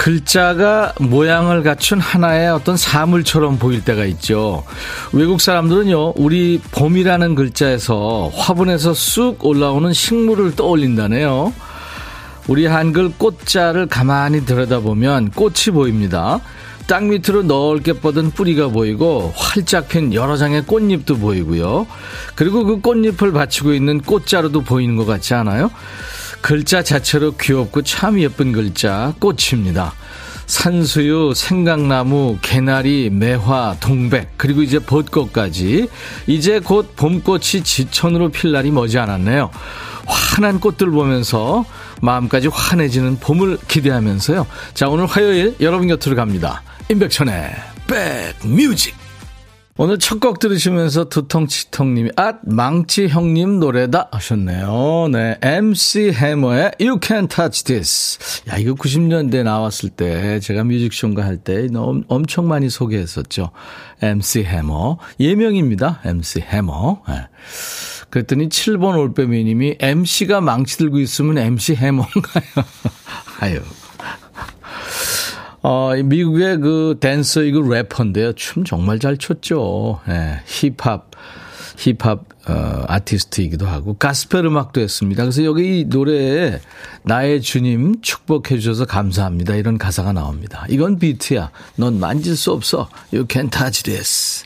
글자가 모양을 갖춘 하나의 어떤 사물처럼 보일 때가 있죠. 외국 사람들은요, 우리 봄이라는 글자에서 화분에서 쑥 올라오는 식물을 떠올린다네요. 우리 한글 꽃자를 가만히 들여다보면 꽃이 보입니다. 땅 밑으로 넓게 뻗은 뿌리가 보이고 활짝 핀 여러 장의 꽃잎도 보이고요. 그리고 그 꽃잎을 받치고 있는 꽃자루도 보이는 것 같지 않아요? 글자 자체로 귀엽고 참 예쁜 글자 꽃입니다. 산수유, 생강나무, 개나리, 매화, 동백, 그리고 이제 벚꽃까지 이제 곧 봄꽃이 지천으로 필 날이 머지않았네요. 환한 꽃들 보면서 마음까지 환해지는 봄을 기대하면서요. 자, 오늘 화요일 여러분 곁으로 갑니다. 임백천의 백뮤직. 오늘 첫 곡 들으시면서 두통치통님이 아 망치 형님 노래다 하셨네요. 네, MC 해머의 You Can Touch This. 야 이거 90년대 나왔을 때 제가 뮤직쇼인가 할 때 엄청 많이 소개했었죠. MC 해머 예명입니다. MC 해머. 네. 그랬더니 7번 올빼미님이 MC가 망치 들고 있으면 MC 해머인가요? 아유. 어, 미국의 그 댄서이고 래퍼인데요. 춤 정말 잘 췄죠. 예, 힙합, 힙합, 어, 아티스트이기도 하고, 가스펠 음악도 했습니다. 그래서 여기 이 노래에 나의 주님 축복해 주셔서 감사합니다. 이런 가사가 나옵니다. 이건 비트야. 넌 만질 수 없어. You can't touch this.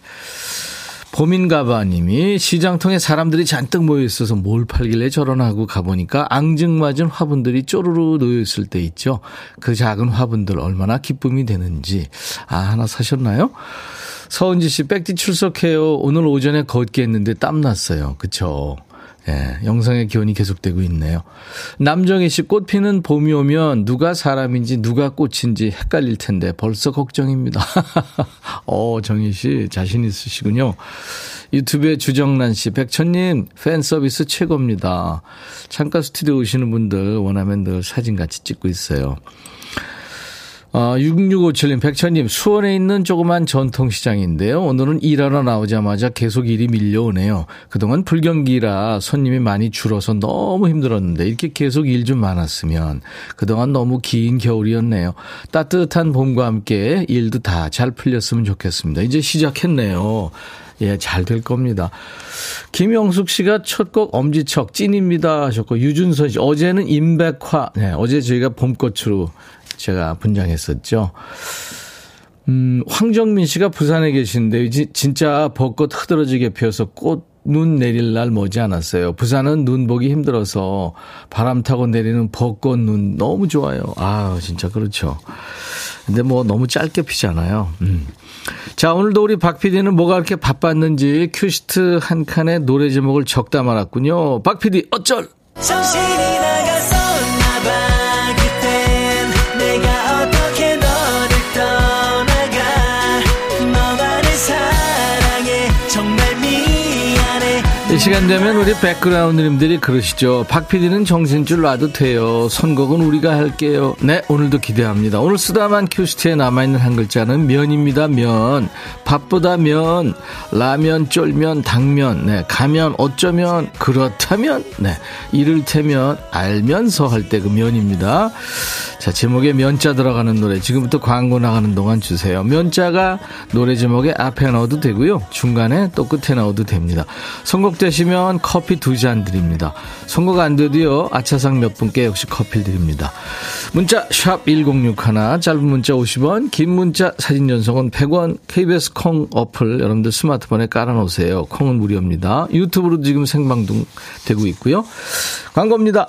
보민가바님이 시장통에 사람들이 잔뜩 모여 있어서 뭘 팔길래 저런 하고 가보니까 앙증맞은 화분들이 쪼르르 놓여 있을 때 있죠. 그 작은 화분들 얼마나 기쁨이 되는지. 아, 하나 사셨나요? 서은지 씨, 백디 출석해요. 오늘 오전에 걷기 했는데 땀 났어요. 그쵸. 예, 영상의 기온이 계속되고 있네요. 남정희 씨, 꽃 피는 봄이 오면 누가 사람인지 누가 꽃인지 헷갈릴 텐데 벌써 걱정입니다. 어, 정희 씨, 자신 있으시군요. 유튜브에 주정란 씨, 백천님, 팬 서비스 최고입니다. 창가 스튜디오 오시는 분들 원하면 늘 사진 같이 찍고 있어요. 어, 6657님, 백천님, 수원에 있는 조그만 전통시장인데요. 오늘은 일하러 나오자마자 계속 일이 밀려오네요. 그동안 불경기라 손님이 많이 줄어서 너무 힘들었는데, 이렇게 계속 일 좀 많았으면, 그동안 너무 긴 겨울이었네요. 따뜻한 봄과 함께 일도 다 잘 풀렸으면 좋겠습니다. 이제 시작했네요. 예, 잘 될 겁니다. 김영숙 씨가 첫 곡 엄지척 찐입니다 하셨고, 유준선 씨, 어제는 임백화, 네, 어제 저희가 봄꽃으로 제가 분장했었죠. 음, 황정민 씨가 부산에 계신데 진짜 벚꽃 흐드러지게 피어서 꽃, 눈 내릴 날 머지 않았어요. 부산은 눈 보기 힘들어서 바람 타고 내리는 벚꽃 눈 너무 좋아요. 아, 진짜 그렇죠. 근데 뭐 너무 짧게 피잖아요. 음. 자, 오늘도 우리 박 PD는 뭐가 그렇게 바빴는지 큐시트 한 칸에 노래 제목을 적다 말았군요. 박 PD, 어쩔! 정신이 이 시간 되면 우리 백그라운드님들이 그러시죠. 박 PD는 정신줄 놔도 돼요. 선곡은 우리가 할게요. 네, 오늘도 기대합니다. 오늘 쓰다만 큐시트에 남아있는 한 글자는 면입니다. 면. 밥보다 면. 라면, 쫄면, 당면. 네, 가면, 어쩌면, 그렇다면. 네, 이를테면, 알면서 할 때 그 면입니다. 자, 제목에 면자 들어가는 노래. 지금부터 광고 나가는 동안 주세요. 면자가 노래 제목에 앞에 넣어도 되고요. 중간에 또 끝에 넣어도 됩니다. 선곡되시면 커피 두 잔 드립니다. 선곡 안 돼도요. 아차상 몇 분께 역시 커피 드립니다. 문자 샵 1061, 짧은 문자 50원, 긴 문자 사진 전송은 100원, KBS 콩 어플 여러분들 스마트폰에 깔아 놓으세요. 콩은 무료입니다. 유튜브로 지금 생방송 되고 있고요. 광고입니다.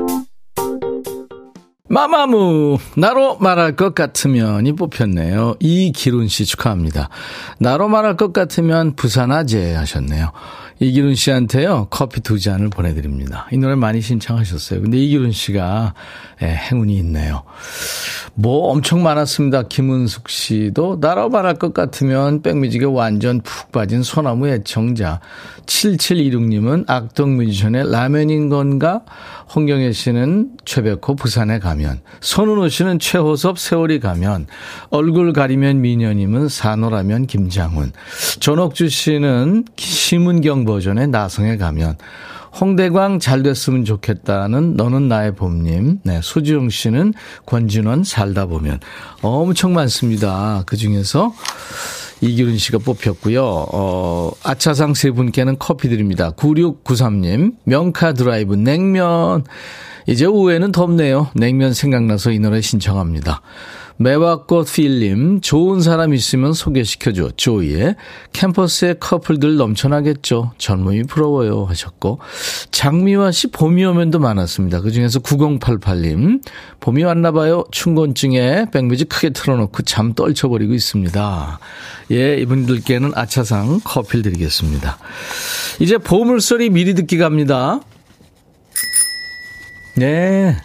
마마무 나로 말할 것 같으면이 뽑혔네요. 이기룬 씨 축하합니다. 나로 말할 것 같으면 부산아재 하셨네요. 이기룬 씨한테요 커피 두 잔을 보내드립니다. 이 노래 많이 신청하셨어요. 근데 이기룬 씨가 예, 행운이 있네요. 뭐 엄청 많았습니다. 김은숙 씨도 나로 말할 것 같으면 백뮤직에 완전 푹 빠진 소나무 애청자. 7726님은 악동 뮤지션의 라면인 건가? 홍경혜 씨는 최백호 부산에 가면. 손은호 씨는 최호섭 세월이 가면. 얼굴 가리면 미녀님은 산호라면 김장훈. 전옥주 씨는 심은경 버전의 나성에 가면. 홍대광 잘 됐으면 좋겠다는 너는 나의 봄님. 네, 소지용 씨는 권진원 살다 보면. 엄청 많습니다. 그 중에서 이기훈 씨가 뽑혔고요. 어, 아차상 세 분께는 커피 드립니다. 9693님, 명카 드라이브 냉면. 이제 오후에는 덥네요. 냉면 생각나서 이 노래 신청합니다. 매화꽃 필님, 좋은 사람 있으면 소개시켜줘. 조이의 캠퍼스에 커플들 넘쳐나겠죠. 젊음이 부러워요. 하셨고. 장미화 씨 봄이 오면도 많았습니다. 그 중에서 9088님, 봄이 왔나봐요. 춘곤증에 백뮤직 크게 틀어놓고 잠 떨쳐버리고 있습니다. 예, 이분들께는 아차상 커피를 드리겠습니다. 이제 보물소리 미리 듣기 갑니다. 네.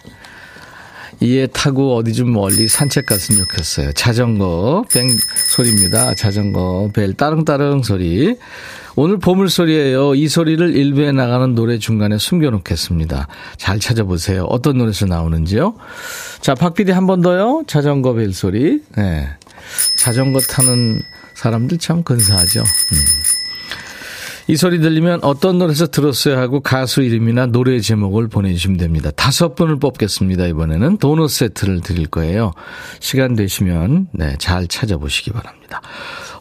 이에 타고 어디 좀 멀리 산책 갔으면 좋겠어요. 자전거 뱅 소리입니다. 자전거 벨 따릉따릉 소리. 오늘 보물 소리예요. 이 소리를 일부에 나가는 노래 중간에 숨겨놓겠습니다. 잘 찾아보세요. 어떤 노래에서 나오는지요. 자, 박PD 한 번 더요. 자전거 벨 소리. 네. 자전거 타는 사람들 참 근사하죠. 음. 이 소리 들리면 어떤 노래에서 들었어야 하고 가수 이름이나 노래 제목을 보내주시면 됩니다. 다섯 분을 뽑겠습니다. 이번에는 도넛 세트를 드릴 거예요. 시간 되시면 네, 잘 찾아보시기 바랍니다.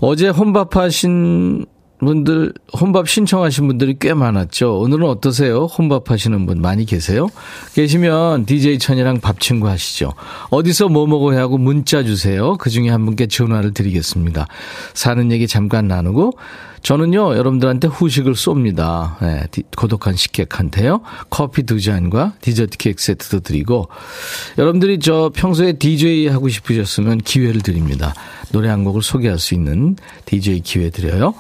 어제 혼밥하신 분들 혼밥 신청하신 분들이 꽤 많았죠. 오늘은 어떠세요? 혼밥 하시는 분 많이 계세요? 계시면 DJ 천이랑 밥 친구 하시죠. 어디서 뭐 먹어야 하고 문자 주세요. 그 중에 한 분께 전화를 드리겠습니다. 사는 얘기 잠깐 나누고 저는요, 여러분들한테 후식을 쏩니다. 네, 고독한 식객한테요. 커피 두 잔과 디저트 케이크 세트도 드리고, 여러분들이 저 평소에 DJ 하고 싶으셨으면 기회를 드립니다. 노래 한 곡을 소개할 수 있는 DJ 기회 드려요.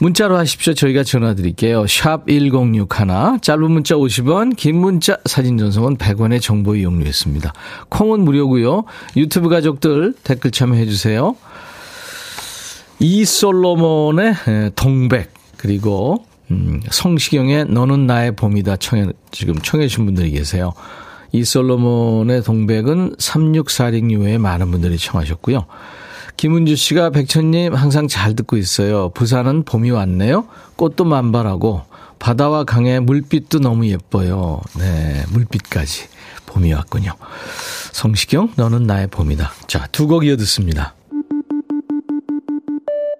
문자로 하십시오. 저희가 전화 드릴게요. 샵 1061, 짧은 문자 50원, 긴 문자 사진 전송은 100원의 정보 이용료 있습니다. 콩은 무료고요. 유튜브 가족들 댓글 참여해 주세요. 이솔로몬의 동백 그리고 음, 성시경의 너는 나의 봄이다 청해 지금 청해 주신 분들이 계세요. 이솔로몬의 동백은 3646 이후에 많은 분들이 청하셨고요. 김은주 씨가 백천님 항상 잘 듣고 있어요. 부산은 봄이 왔네요. 꽃도 만발하고 바다와 강의 물빛도 너무 예뻐요. 네, 물빛까지 봄이 왔군요. 성시경 너는 나의 봄이다. 자, 두 곡 이어 듣습니다.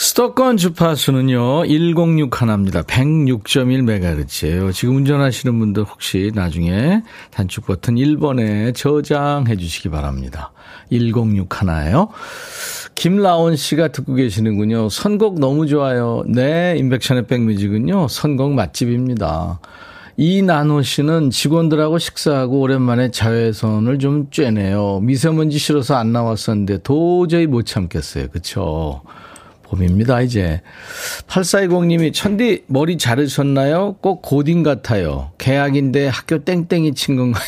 수도권 주파수는요 106 하나입니다. 106.1MHz예요. 지금 운전하시는 분들 혹시 나중에 단축 버튼 1번에 저장해 주시기 바랍니다. 106 하나예요. 김라온 씨가 듣고 계시는군요. 선곡 너무 좋아요. 네 임백천의 백뮤직은요 선곡 맛집입니다. 이나노 씨는 직원들하고 식사하고 오랜만에 자외선을 좀 쬐네요. 미세먼지 싫어서 안 나왔었는데 도저히 못 참겠어요. 그쵸? 봄입니다, 이제. 8420님이, 천디, 머리 자르셨나요? 꼭 고딩 같아요. 계약인데 학교 땡땡이 친 건가요?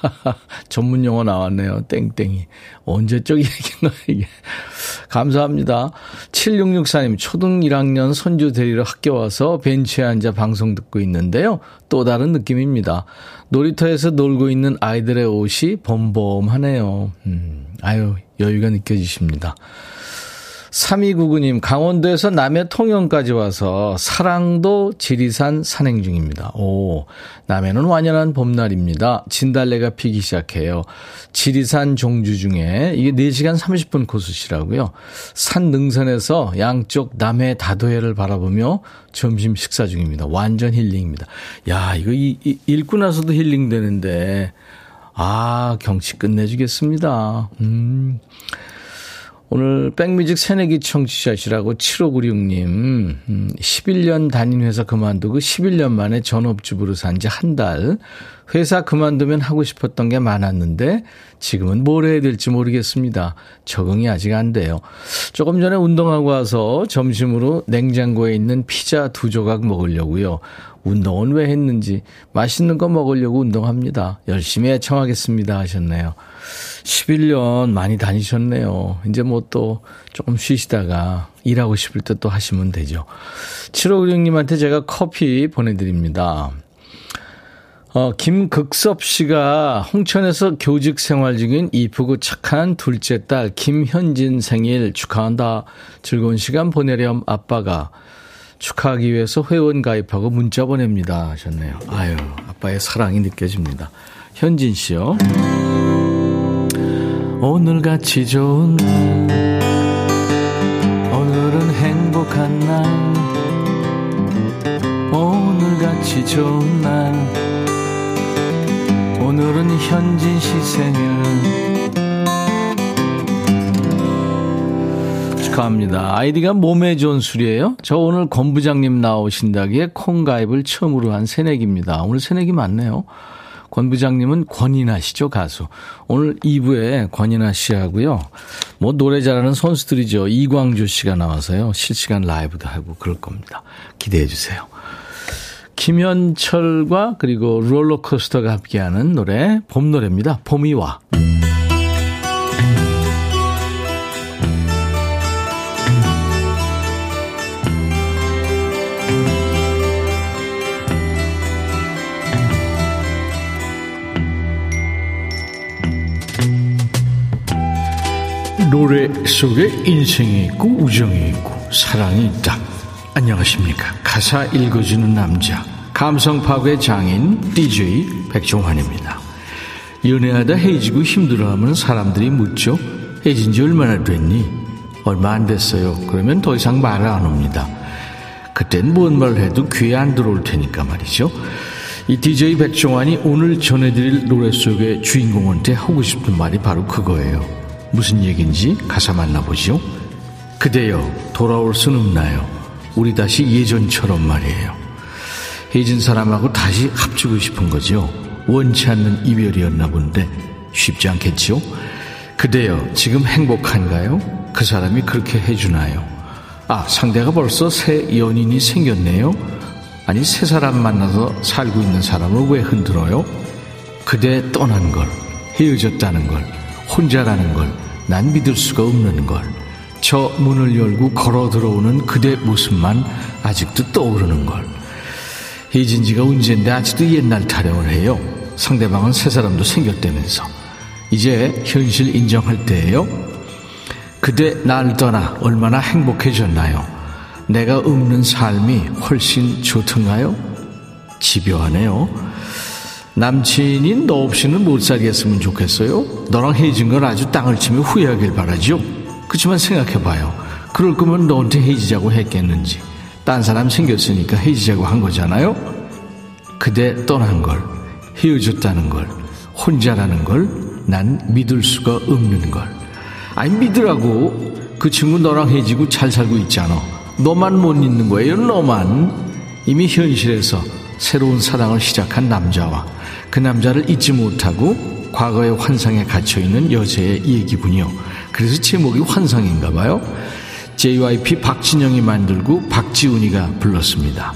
전문 용어 나왔네요, 땡땡이. 언제적 얘기인가, 이게. 감사합니다. 7664님, 초등 1학년 선주 데리러 학교 와서 벤치에 앉아 방송 듣고 있는데요. 또 다른 느낌입니다. 놀이터에서 놀고 있는 아이들의 옷이 봄봄하네요. 음, 아유, 여유가 느껴지십니다. 3299님, 강원도에서 남해 통영까지 와서 사랑도 지리산 산행 중입니다. 오, 남해는 완연한 봄날입니다. 진달래가 피기 시작해요. 지리산 종주 중에 이게 4시간 30분 코스시라고요. 산 능선에서 양쪽 남해 다도해를 바라보며 점심 식사 중입니다. 완전 힐링입니다. 야, 이거 이, 이, 읽고 나서도 힐링 되는데, 아, 경치 끝내주겠습니다. 음. 오늘 백뮤직 새내기 청취자시라고 7596님, 11년 음, 다닌 회사 그만두고 11년 만에 전업주부로 산 지 한 달. 회사 그만두면 하고 싶었던 게 많았는데 지금은 뭘 해야 될지 모르겠습니다. 적응이 아직 안 돼요. 조금 전에 운동하고 와서 점심으로 냉장고에 있는 피자 두 조각 먹으려고요. 운동은 왜 했는지 맛있는 거 먹으려고 운동합니다. 열심히 애청하겠습니다 하셨네요. 11년 많이 다니셨네요. 이제 뭐 또 조금 쉬시다가 일하고 싶을 때 또 하시면 되죠. 7596님한테 제가 커피 보내드립니다. 어, 김극섭 씨가 홍천에서 교직 생활 중인 이쁘고 착한 둘째 딸 김현진 생일 축하한다. 즐거운 시간 보내렴 아빠가 축하하기 위해서 회원 가입하고 문자 보냅니다 하셨네요. 아유, 아빠의 사랑이 느껴집니다. 현진 씨요. 오늘같이 좋은 날 오늘은 행복한 날 오늘같이 좋은 날 오늘은 현진 씨 생일 축하합니다. 아이디가 몸에 좋은 술이에요. 저 오늘 권 부장님 나오신다기에 콩 가입을 처음으로 한 새내기입니다. 오늘 새내기 맞네요. 권 부장님은 권인아 씨죠, 가수. 오늘 2부에 권인아 씨하고요. 뭐 노래 잘하는 선수들이죠. 이광조 씨가 나와서요. 실시간 라이브도 하고 그럴 겁니다. 기대해 주세요. 김현철과 그리고 롤러코스터가 함께하는 노래 봄 노래입니다. 봄이 와. 노래 속에 인생이 있고 우정이 있고 사랑이 있다. 안녕하십니까. 가사 읽어주는 남자. 감성 파괴 장인 DJ 백종환입니다. 연애하다 헤어지고 힘들어하면 사람들이 묻죠. 헤어진 지 얼마나 됐니? 얼마 안 됐어요. 그러면 더 이상 말을 안 합니다. 그땐 뭔 말을 해도 귀에 안 들어올 테니까 말이죠. 이 DJ 백종환이 오늘 전해드릴 노래 속의 주인공한테 하고 싶은 말이 바로 그거예요. 무슨 얘기인지 가사 만나보죠. 그대여 돌아올 순 없나요? 우리 다시 예전처럼 말이에요. 헤어진 사람하고 다시 합치고 싶은 거죠. 원치 않는 이별이었나 본데 쉽지 않겠죠? 그대여 지금 행복한가요? 그 사람이 그렇게 해주나요? 아 상대가 벌써 새 연인이 생겼네요. 아니 새 사람 만나서 살고 있는 사람을 왜 흔들어요? 그대 떠난 걸 헤어졌다는 걸 혼자라는 걸 난 믿을 수가 없는 걸. 저 문을 열고 걸어 들어오는 그대 모습만 아직도 떠오르는 걸. 헤어진 지가 언젠데 아직도 옛날 타령을 해요. 상대방은 새 사람도 생겼다면서. 이제 현실 인정할 때예요. 그대 날 떠나 얼마나 행복해졌나요? 내가 없는 삶이 훨씬 좋던가요? 집요하네요. 남친이 너 없이는 못 살겠으면 좋겠어요? 너랑 헤어진 걸 아주 땅을 치며 후회하길 바라죠? 그렇지만 생각해봐요. 그럴 거면 너한테 헤어지자고 했겠는지. 딴 사람 생겼으니까 헤어지자고 한 거잖아요? 그대 떠난 걸, 헤어졌다는 걸, 혼자라는 걸, 난 믿을 수가 없는 걸. 아니, 믿으라고. 그 친구 너랑 헤어지고 잘 살고 있잖아. 너만 못 잊는 거예요, 너만. 이미 현실에서 새로운 사랑을 시작한 남자와 그 남자를 잊지 못하고 과거의 환상에 갇혀있는 여자의 얘기군요. 그래서 제목이 환상인가 봐요. JYP 박진영이 만들고 박지훈이가 불렀습니다.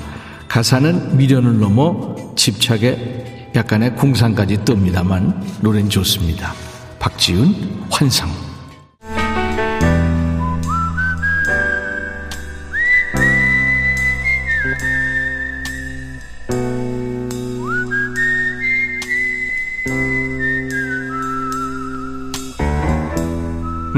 가사는 미련을 넘어 집착에 약간의 궁상까지 뜹니다만 노래는 좋습니다. 박지훈 환상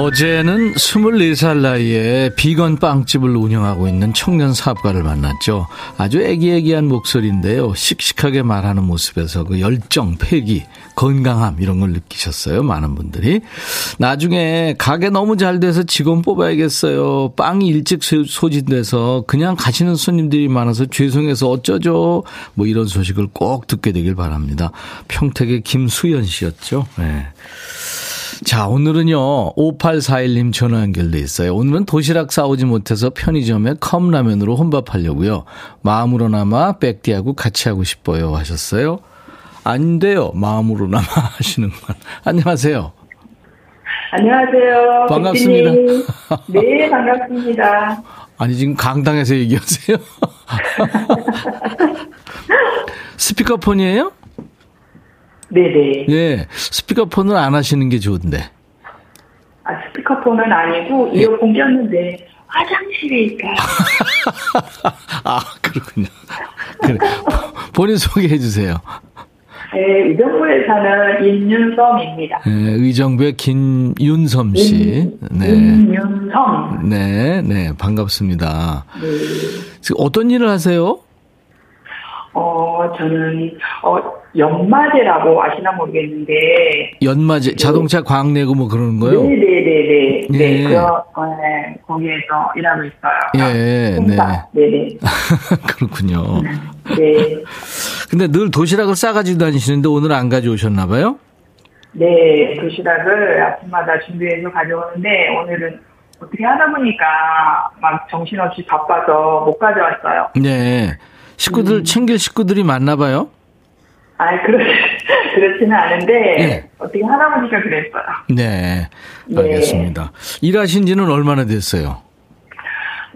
어제는 24살 나이에 비건 빵집을 운영하고 있는 청년 사업가를 만났죠. 아주 애기애기한 목소리인데요. 씩씩하게 말하는 모습에서 그 열정, 패기, 건강함 이런 걸 느끼셨어요. 많은 분들이. 나중에 가게 너무 잘 돼서 직원 뽑아야겠어요. 빵이 일찍 소진돼서 그냥 가시는 손님들이 많아서 죄송해서 어쩌죠. 뭐 이런 소식을 꼭 듣게 되길 바랍니다. 평택의 김수연 씨였죠. 네. 자, 오늘은요, 5841님 전화 연결돼 있어요. 오늘은 도시락 싸오지 못해서 편의점에 컵라면으로 혼밥하려고요. 마음으로나마 백디하고 같이 하고 싶어요. 하셨어요. 안 돼요. 마음으로나마 하시는 건. 안녕하세요. 안녕하세요. 반갑습니다. 네, 반갑습니다. 아니, 지금 강당에서 얘기하세요? 스피커폰이에요? 네네. 예. 스피커폰을 안 하시는 게 좋은데. 아, 스피커폰은 아니고, 예. 이어폰 꼈는데, 화장실에 있어요. 아, 그렇군요. 그래. 본인 소개해 주세요. 네, 의정부에 사는 임윤섬입니다. 네, 의정부의 김윤섬 씨. 네. 임윤섬. 네, 네, 반갑습니다. 네. 지금 어떤 일을 하세요? 어, 저는, 어, 연마제라고 아시나 모르겠는데. 연마제, 자동차 과학 내고 뭐 그러는 거요? 네네네네. 네, 예. 그, 어, 네, 거기에서 일하고 있어요. 예, 혼자. 네네. 그렇군요. 네. 근데 늘 도시락을 싸가지고 다니시는데 오늘 안 가져오셨나 봐요? 네, 도시락을 아침마다 준비해서 가져오는데 오늘은 어떻게 하다 보니까 막 정신없이 바빠서 못 가져왔어요. 네. 식구들, 음. 챙길 식구들이 많나 봐요? 아, 그렇, 그렇지는 않은데 네. 어떻게 보니까 그랬어요. 네. 네. 알겠습니다. 일하신 지는 얼마나 됐어요?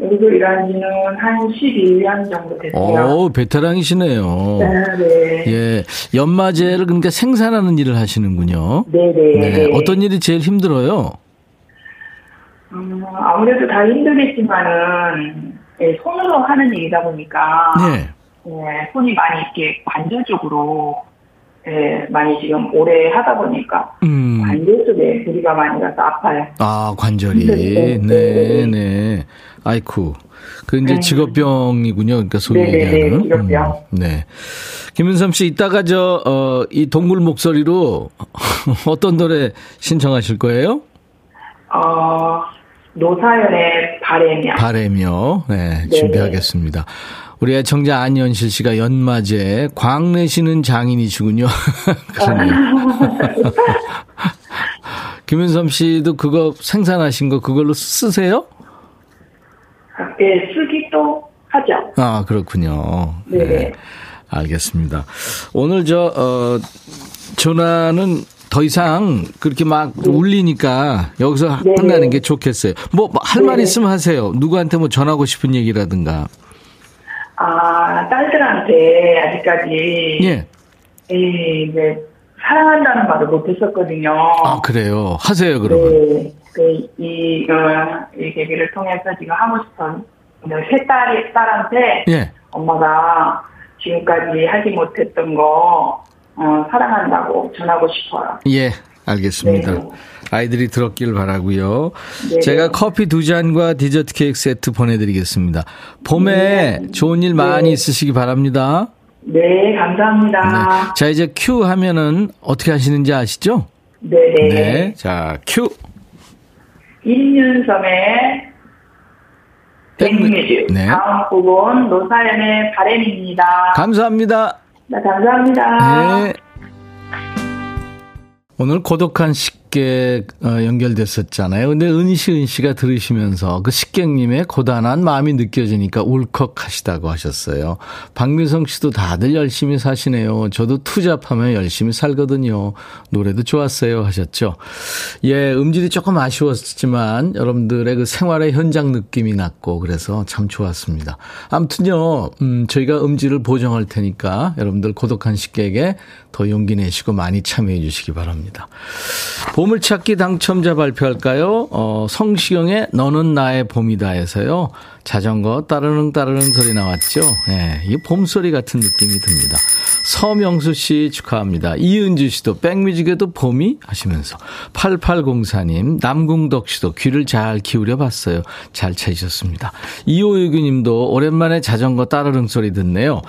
여기서 일한 지는 한 12년 정도 됐어요. 오, 베테랑이시네요. 네, 네. 예. 연마제를 그러니까 생산하는 일을 하시는군요. 네, 네. 네. 네. 어떤 일이 제일 힘들어요? 음, 아무래도 다 힘들겠지만은 예, 손으로 하는 일이다 보니까 네. 예, 손이 많이 이렇게 관절적으로 예, 많이 지금 오래 하다 보니까 음. 관절 쪽에 무리가 많이 가서 아파요. 아, 관절이. 네, 네, 네. 네. 아이쿠. 그 이제 네. 직업병이군요. 그러니까 소위 네, 네, 네, 얘기하는. 직업병. 음, 네. 김은삼 씨, 이따가 저, 어, 이 동굴 목소리로 어떤 노래 신청하실 거예요? 어, 노사연의 바램이야. 바래며, 네, 네. 준비하겠습니다. 우리 애청자 안현실 씨가 연마제, 광내시는 장인이시군요. 그러네요. 김은섬 씨도 그거 생산하신 거 그걸로 쓰세요? 예, 쓰기도 하죠. 아, 그렇군요. 네네. 알겠습니다. 오늘 저, 어, 전화는 더 이상 그렇게 막 울리니까 여기서 네네. 끝나는 게 좋겠어요. 뭐, 할말 네네. 있으면 하세요. 누구한테 뭐 전하고 싶은 얘기라든가. 아, 딸들한테 아직까지 예. 예, 이제 사랑한다는 말을 못했었거든요. 아, 그래요. 하세요, 그러면. 네, 그, 이, 어, 이 계기를 통해서 지금 하고 싶은 세 딸이, 딸한테 예. 엄마가 지금까지 하지 못했던 거, 어, 사랑한다고 전하고 싶어요. 예. 알겠습니다. 네. 아이들이 들었길 바라고요. 네. 제가 커피 두 잔과 디저트 케이크 세트 보내드리겠습니다. 봄에 네. 좋은 일 많이 네. 있으시기 바랍니다. 네, 감사합니다. 네. 자, 이제 큐 하면은 어떻게 하시는지 아시죠? 네, 네. 네. 자, 큐. 임윤섬의 백뮤직. 네. 다음 곡은 노사연의 바램입니다. 감사합니다. 네, 감사합니다. 네. 오늘 고독한 식 객 어저께 어, 연결됐었잖아요. 근데 은시 은 씨가 들으시면서 그 식객님의 고단한 마음이 느껴지니까 울컥하시다고 하셨어요. 박미성 씨도 다들 열심히 사시네요. 저도 투잡하면 열심히 살거든요. 노래도 좋았어요 하셨죠. 예, 음질이 조금 아쉬웠지만 여러분들의 그 생활의 현장 느낌이 났고 그래서 참 좋았습니다. 아무튼요, 음, 저희가 음질을 보정할 테니까 여러분들 고독한 식객에 더 용기 내시고 많이 참여해 주시기 바랍니다. 보물찾기 당첨자 발표할까요? 어, 성시경의 너는 나의 봄이다에서요. 자전거 따르릉 따르릉 소리 나왔죠? 예, 이게 봄소리 같은 느낌이 듭니다. 서명수 씨 축하합니다. 이은주 씨도 백뮤직에도 봄이 하시면서 8804님 남궁덕 씨도 귀를 잘 기울여 봤어요. 잘 찾으셨습니다. 이호유규 님도 오랜만에 자전거 따르릉 소리 듣네요.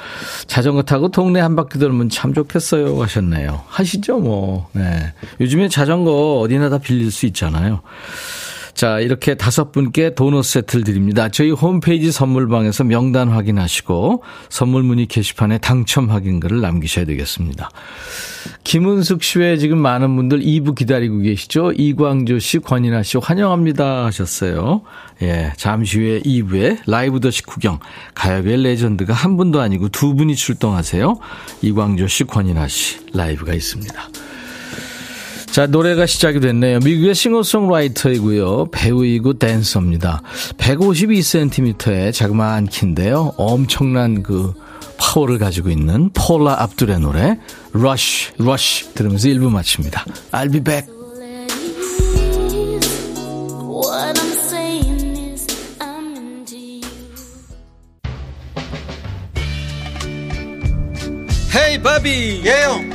자전거 타고 동네 한 바퀴 돌면 참 좋겠어요 하셨네요. 하시죠 뭐. 네. 요즘에 자전거 어디나 다 빌릴 수 있잖아요. 자, 이렇게 다섯 분께 도넛 세트를 드립니다. 저희 홈페이지 선물방에서 명단 확인하시고 선물 문의 게시판에 당첨 확인글을 남기셔야 되겠습니다. 김은숙 씨 외에 지금 많은 분들 2부 기다리고 계시죠? 이광조 씨, 권인하 씨 환영합니다 하셨어요. 예, 잠시 후에 2부에 라이브 더시 구경 가요계 레전드가 한 분도 아니고 두 분이 출동하세요. 이광조 씨, 권인하 씨 라이브가 있습니다. 자, 노래가 시작이 됐네요. 미국의 싱어송라이터이고요. 배우이고 댄서입니다. 152cm의 자그마한 키인데요. 엄청난 그 파워를 가지고 있는 폴라 압둘의 노래 Rush, Rush 들으면서 1부 마칩니다. I'll be back. 헤이 바비 예영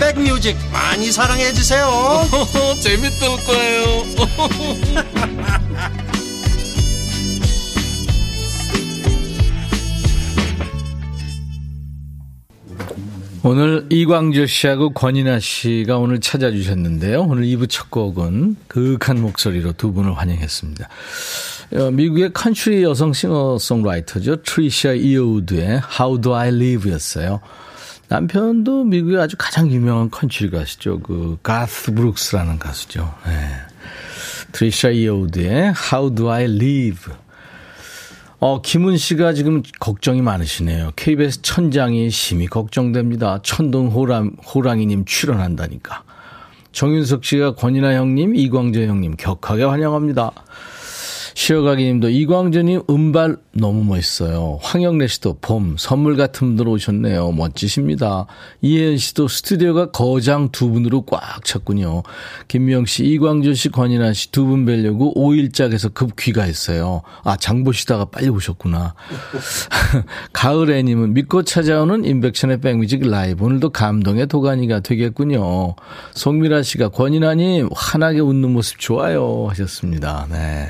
백뮤직 많이 사랑해 주세요 재밌을 거예요 오늘 이광조 씨하고 권인하 씨가 오늘 찾아주셨는데요. 오늘 2부 첫 곡은 그윽한 목소리로 두 분을 환영했습니다. 어, 미국의 컨트리 여성 싱어송라이터죠. 트리샤 이어우드의 How Do I Live 였어요. 남편도 미국의 아주 가장 유명한 컨트리 가수죠. 그 가스 브룩스라는 가수죠. 네. 트리샤 이어우드의 How Do I Live 어, 김은 씨가 지금 걱정이 많으시네요. KBS 천장이 심히 걱정됩니다. 천둥 호랑, 호랑이님 출연한다니까. 정윤석 씨가 권인하 형님, 이광조 형님 격하게 환영합니다. 쉬어가기 님도 이광조님 은발 너무 멋있어요. 황영래 씨도 봄, 선물 같은 분들 오셨네요. 멋지십니다. 이혜연 씨도 스튜디오가 거장 두 분으로 꽉 찼군요. 김명 씨, 이광조 씨, 권인아 씨 두 분 뵈려고 5일짝에서 급 귀가했어요. 아, 장 보시다가 빨리 오셨구나. 가을애 님은 믿고 찾아오는 인백션의 백뮤직 라이브. 오늘도 감동의 도가니가 되겠군요. 송미라 씨가 권인아 님, 환하게 웃는 모습 좋아요. 하셨습니다. 네.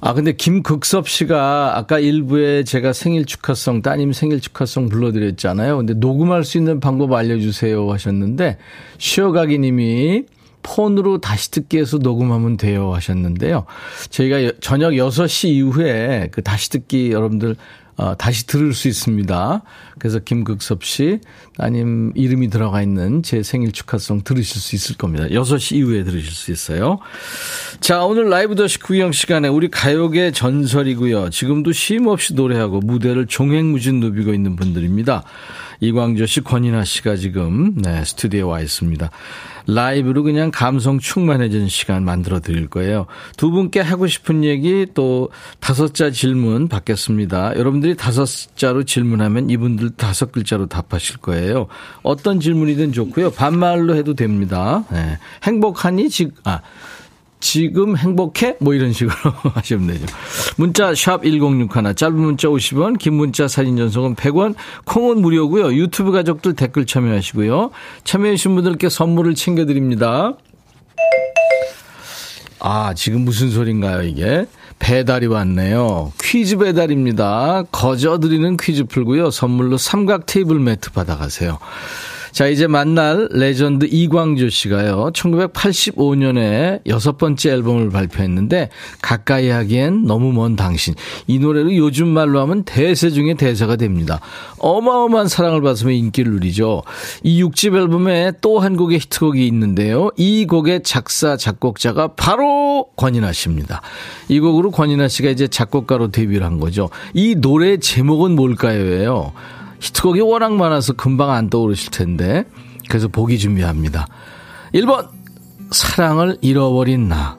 아, 근데 김극섭 씨가 아까 일부에 제가 생일 축하송, 따님 생일 축하송 불러드렸잖아요. 근데 녹음할 수 있는 방법 알려주세요 하셨는데, 쉬어가기 님이 폰으로 다시 듣기 해서 녹음하면 돼요 하셨는데요. 저희가 저녁 6시 이후에 그 다시 듣기 여러분들 어, 다시 들을 수 있습니다. 그래서 김극섭 씨, 따님 이름이 들어가 있는 제 생일 축하송 들으실 수 있을 겁니다. 6시 이후에 들으실 수 있어요. 자, 오늘 라이브 더시 구경 시간에 우리 가요계 전설이고요. 지금도 쉼 없이 노래하고 무대를 종횡무진 누비고 있는 분들입니다. 이광조 씨, 권인아 씨가 지금 네, 스튜디오에 와 있습니다. 라이브로 그냥 감성 충만해지는 시간 만들어 드릴 거예요. 두 분께 하고 싶은 얘기 또 다섯 자 질문 받겠습니다. 여러분들이 다섯 자로 질문하면 이분들 다섯 글자로 답하실 거예요. 어떤 질문이든 좋고요. 반말로 해도 됩니다. 네. 행복하니? 지, 아, 지금 행복해? 뭐 이런 식으로 하시면 되죠. 문자 샵 1061, 짧은 문자 50원, 긴 문자 사진 전송은 100원, 콩은 무료고요. 유튜브 가족들 댓글 참여하시고요. 참여해주신 분들께 선물을 챙겨드립니다. 아, 지금 무슨 소린가요, 이게? 배달이 왔네요. 퀴즈 배달입니다. 거저 드리는 퀴즈 풀고요. 선물로 삼각 테이블 매트 받아가세요. 자, 이제 만날 레전드 이광조 씨가요. 1985년에 여섯 번째 앨범을 발표했는데 가까이 하기엔 너무 먼 당신. 이 노래를 요즘 말로 하면 대세 중에 대세가 됩니다. 어마어마한 사랑을 받으며 인기를 누리죠. 이 6집 앨범에 또 한 곡의 히트곡이 있는데요. 이 곡의 작사 작곡자가 바로 권인아 씨입니다. 이 곡으로 권인아 씨가 이제 작곡가로 데뷔를 한 거죠. 이 노래 제목은 뭘까요?예요. 히트곡이 워낙 많아서 금방 안 떠오르실 텐데. 그래서 보기 준비합니다. 1번, 사랑을 잃어버린 나.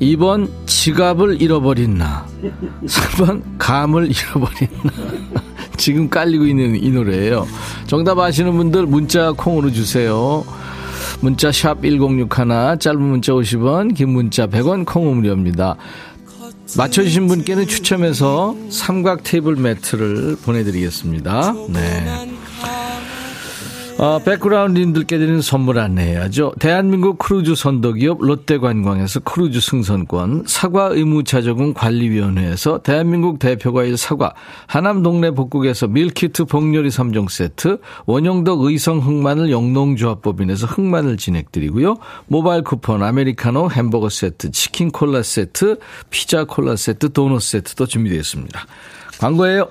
2번, 지갑을 잃어버린 나. 3번, 감을 잃어버린 나. 지금 깔리고 있는 이 노래예요. 정답 아시는 분들 문자 콩으로 주세요. 문자 샵 1061, 짧은 문자 50원, 긴 문자 100원, 콩 무료입니다. 맞춰주신 분께는 추첨해서 삼각 테이블 매트를 보내드리겠습니다. 네. 어, 백그라운드님들께 드리는 선물 안내해야죠. 대한민국 크루즈 선도기업 롯데관광에서 크루즈 승선권, 사과 의무자조금 관리위원회에서 대한민국 대표과일 사과, 하남 동네 복국에서 밀키트 복요리 3종 세트, 원형덕 의성 흑마늘 영농조합법인에서 흑마늘 진행드리고요. 모바일 쿠폰, 아메리카노 햄버거 세트, 치킨 콜라 세트, 피자 콜라 세트, 도넛 세트도 준비되어 있습니다. 광고예요.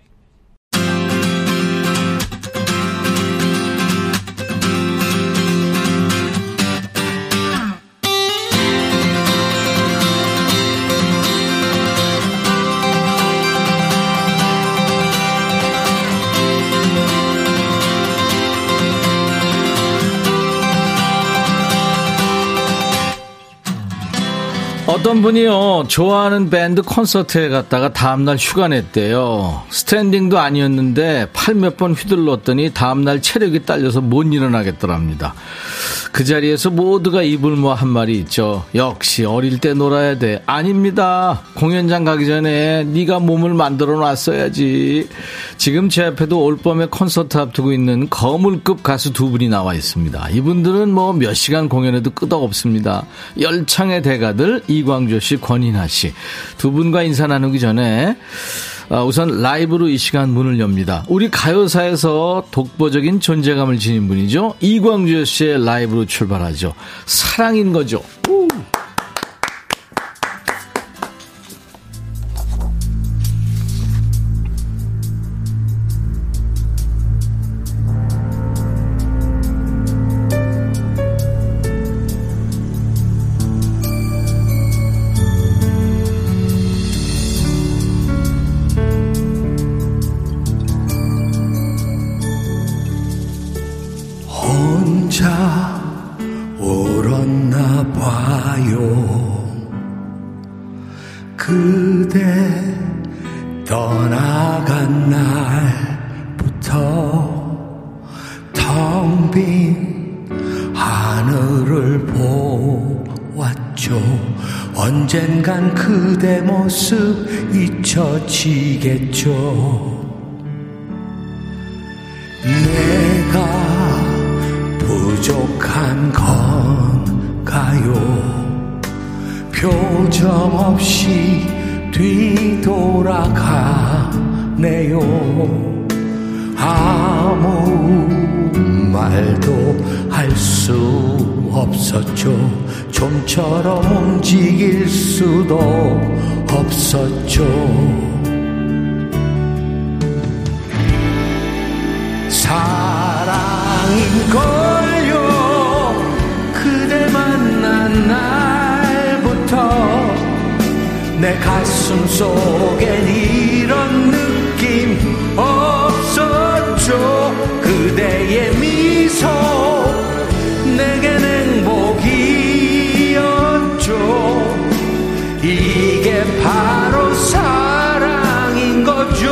어떤 분이요, 좋아하는 밴드 콘서트에 갔다가 다음날 휴가 냈대요. 스탠딩도 아니었는데 팔 몇 번 휘둘렀더니 다음날 체력이 딸려서 못 일어나겠더랍니다. 그 자리에서 모두가 입을 모아 한 말이 있죠. 역시 어릴 때 놀아야 돼. 아닙니다. 공연장 가기 전에 네가 몸을 만들어 놨어야지. 지금 제 앞에도 올 봄에 콘서트 앞두고 있는 거물급 가수 두 분이 나와 있습니다. 이분들은 뭐 몇 시간 공연해도 끄덕없습니다. 열창의 대가들 이광 조 씨, 권인하 씨. 두 분과 인사 나누기 전에 아, 우선 라이브로 이 시간 문을 엽니다. 우리 가요사에서 독보적인 존재감을 지닌 분이죠. 이광조 씨의 라이브로 출발하죠. 사랑인 거죠. 우! 없었죠. 좀처럼 움직일 수도 없었죠. 사랑인걸요. 그대 만난 날부터 내 가슴 속엔 이런 느낌 없었죠 그대의 미소 이게 바로 사랑인 거죠.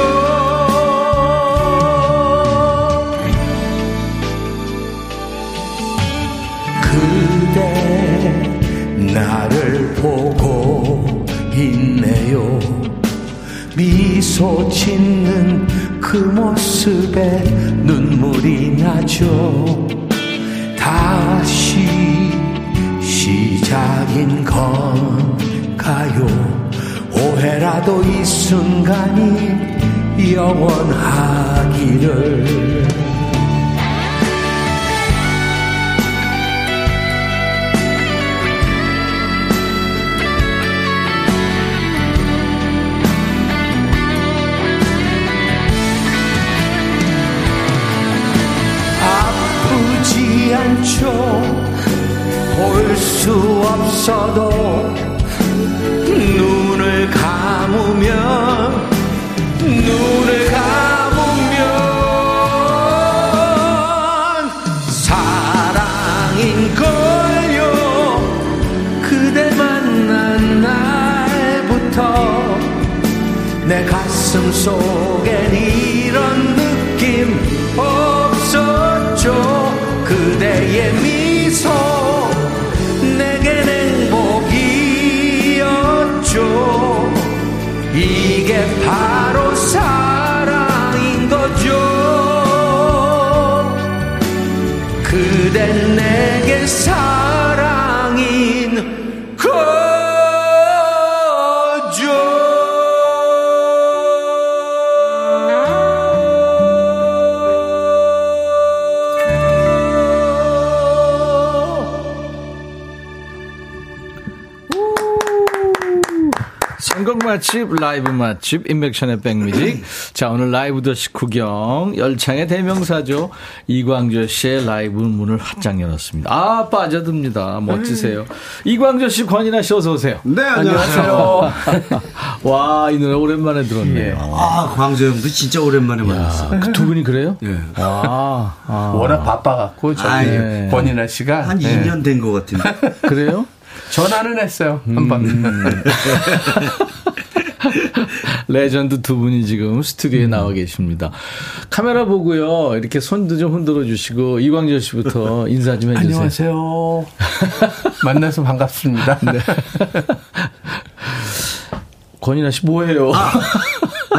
그대 나를 보고 있네요. 미소 짓는 그 모습에 눈물이 나죠. 다시 시작인 건 가요 오해라도 이 순간이 영원하기를. 아프지 않죠. 볼 수 없어도 눈을 감으면 사랑인 걸요. 그대 만난 날부터 내 가슴 속엔 이런 느낌 없었죠. 그대의 미소 바로 사랑인 거죠. 그댄 내게 사랑 맛집, 라이브 맛집, 임백천의 백뮤직. 자, 오늘 라이브 더시 구경, 열창의 대명사죠. 이광조 씨의 라이브 문을 활짝 열었습니다. 아, 빠져듭니다. 멋지세요. 이광조 씨, 권인하 씨, 어서오세요. 네, 안녕하세요. 와, 이 노래 오랜만에 들었네요. 아, 광조 형도 진짜 오랜만에 만났어. 그두 분이 그래요? 예. 아, 아. 워낙 바빠갖고 저기 아이, 네. 권인하 씨가 한 네. 2년 된 것 같은데. 그래요? 전화는 했어요 한 번. 레전드 두 분이 지금 스튜디오에 나와 계십니다. 카메라 보고요. 이렇게 손도 좀 흔들어 주시고 이광조 씨부터 인사 좀 해주세요. 안녕하세요. 만나서 반갑습니다. 네. 권인아 씨 뭐해요?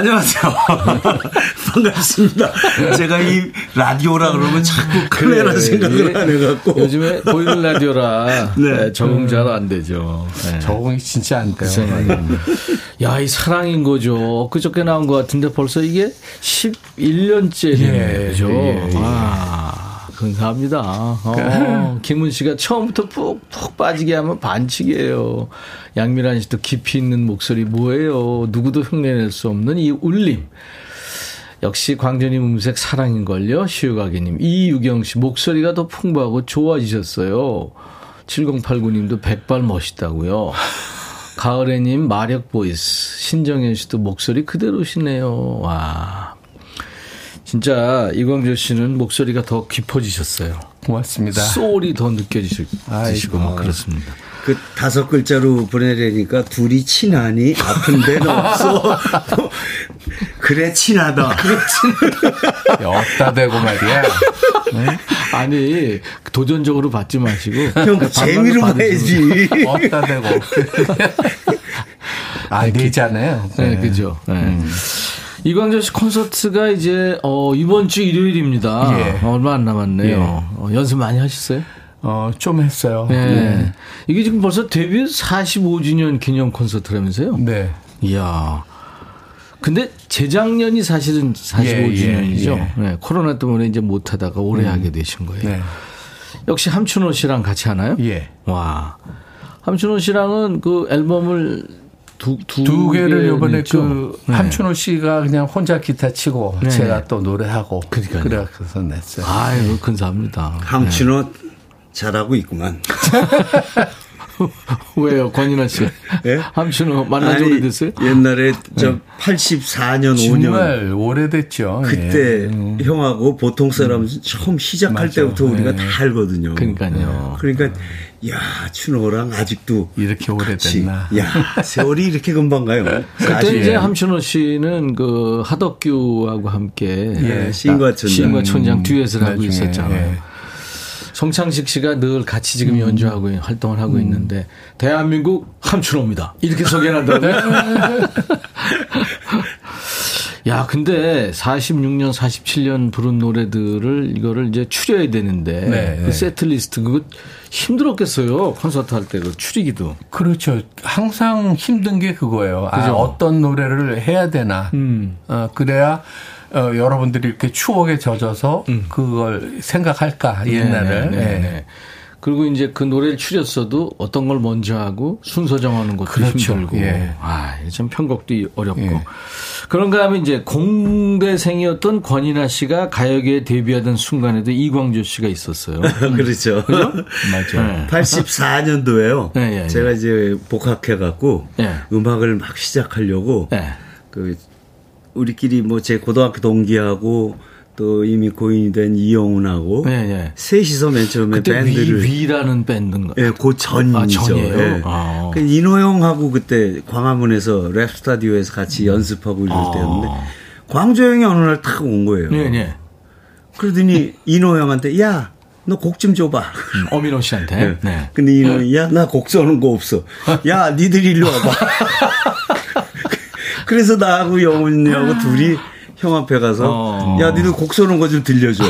안녕하세요. 반갑습니다. 제가 이 라디오라 그러면 자꾸 카메라 그래, 생각을 이게 안 해갖고. 요즘에 보이는 라디오라 네. 네, 적응 잘 안 되죠. 네. 적응이 진짜 안 돼요. 야, 이 사랑인 거죠. 그저께 나온 것 같은데 벌써 이게 11년째 예, 된 거죠. 예, 예. 아, 근사합니다. 어, 김은 씨가 처음부터 푹푹 빠지게 하면 반칙이에요. 양미란 씨도 깊이 있는 목소리 뭐예요. 누구도 흉내낼 수 없는 이 울림. 역시 광조님 음색 사랑인걸요. 쉬어가기님. 이유경 씨 목소리가 더 풍부하고 좋아지셨어요. 7089님도 백발 멋있다고요. 가을애님 마력 voice. 신정현 씨도 목소리 그대로시네요. 와. 진짜 이광조 씨는 목소리가 더 깊어지셨어요. 고맙습니다. 소울이 더 느껴지시고 막 그렇습니다. 그 다섯 글자로 보내려니까 둘이 친하니 아픈 데는 없어. 그래 친하다. 없다 대고 말이야. 아니 도전적으로 받지 마시고 형 반말로 재미로 받으시면 봐야지. 없다 대고. 아, 내잖아요. 네, 그죠. 네. 이광조 씨 콘서트가 이제 어, 이번 주 일요일입니다. 예. 얼마 안 남았네요. 예. 어, 연습 많이 하셨어요? 어, 좀 했어요. 네. 이게 지금 벌써 데뷔 45주년 기념 콘서트라면서요? 네. 이야. 근데 재작년이 사실은 45주년이죠. 예, 예, 예. 네, 코로나 때문에 이제 못 하다가 올해 하게 되신 거예요. 네. 역시 함춘호 씨랑 같이 하나요? 예. 와. 함춘호 씨랑은 그 앨범을 두, 두, 두 개를 냈죠? 그 네. 함춘호 씨가 그냥 혼자 기타 치고 네. 제가 또 노래하고 그러니까요. 그래서 냈어요. 아유, 근사합니다. 함춘호 잘하고 있구만. 왜요, 권인아 씨? 예? 함춘호 만난 지 오래됐어요? 옛날에 저 84년 5년 정말 오래됐죠. 그때 예. 음. 형하고 보통 사람 처음 시작할 맞아. 때부터 우리가 예. 다 알거든요. 그러니까요. 그러니까 야 춘호랑 아직도 이렇게 오래됐나. 야 세월이 이렇게 금방 가요. 그때 사실. 이제 함춘호 씨는 그 하덕규하고 함께 예, 시인과 촌장. 시인과 촌장 듀엣을 하고 나중에, 있었잖아요. 예. 송창식 씨가 늘 같이 지금 음. 연주하고 활동을 하고 있는데 대한민국 함춘호입니다. 이렇게 소개한다네. 야, 근데 46년, 47년 부른 노래들을 이거를 이제 추려야 되는데 네, 그 네. 세트 리스트 그거 힘들었겠어요. 콘서트 할 때 그 추리기도. 그렇죠. 항상 힘든 게 그거예요. 아, 그죠? 어떤 노래를 해야 되나. 음. 어, 그래야 어, 여러분들이 이렇게 추억에 젖어서 음. 그걸 생각할까 옛날을. 네, 네, 네, 네. 그리고 이제 그 노래를 추렸어도 어떤 걸 먼저 하고 순서 정하는 것도 그렇죠. 힘들고. 예. 아, 이게 참 편곡도 어렵고. 예. 그런가 하면 이제 공대생이었던 권인아 씨가 가요계에 데뷔하던 순간에도 이광조 씨가 있었어요. 그렇죠. 맞아요. 84년도에요. 네, 예, 예. 제가 이제 복학해 갖고 예. 음악을 막 시작하려고 네. 그 우리끼리 뭐 제 고등학교 동기하고 또 이미 고인이 된 이영훈하고 네, 네. 셋이서 맨 처음에 그때 밴드를 위, 위라는 밴드인가? 예, 그 전이죠. 아, 전이에요? 예. 아. 그 인호 형하고 그때 광화문에서 랩 스튜디오에서 같이 연습하고 이럴 아. 때였는데 광조 형이 어느 날 탁 온 거예요. 네, 네. 그러더니 인호 형한테 야, 너 곡 좀 줘봐. 음, 엄인호 씨한테. 네. 네. 근데 인호 형이 야, 나 곡 써 논 거 없어. 야, 니들 일로 와봐. 그래서 나하고 영훈이하고 둘이 형 앞에 가서 어. 야, 니들 곡 써는 거좀 들려줘.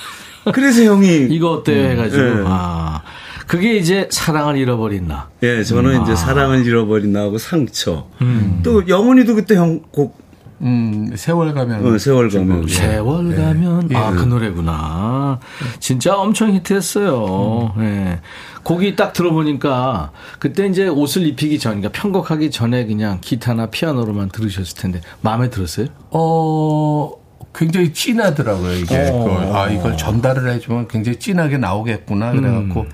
그래서 형이 이거 어때요? 해가지고. 예. 아. 그게 이제 사랑을 잃어버린 나. 예, 저는 음, 이제 아. 사랑을 잃어버린 나하고 상처. 음. 또 영훈이도 그때 형 곡 음, 세월 가면. 어, 세월 가면. 세월 가면 아그 노래구나. 진짜 엄청 히트했어요. 예. 곡이 딱 들어보니까 그때 이제 옷을 입히기 전, 그러니까 편곡하기 전에 그냥 기타나 피아노로만 들으셨을 텐데 마음에 들었어요? 어, 굉장히 진하더라고요, 이게. 어. 그걸. 아, 이걸 전달을 해주면 굉장히 진하게 나오겠구나. 그래갖고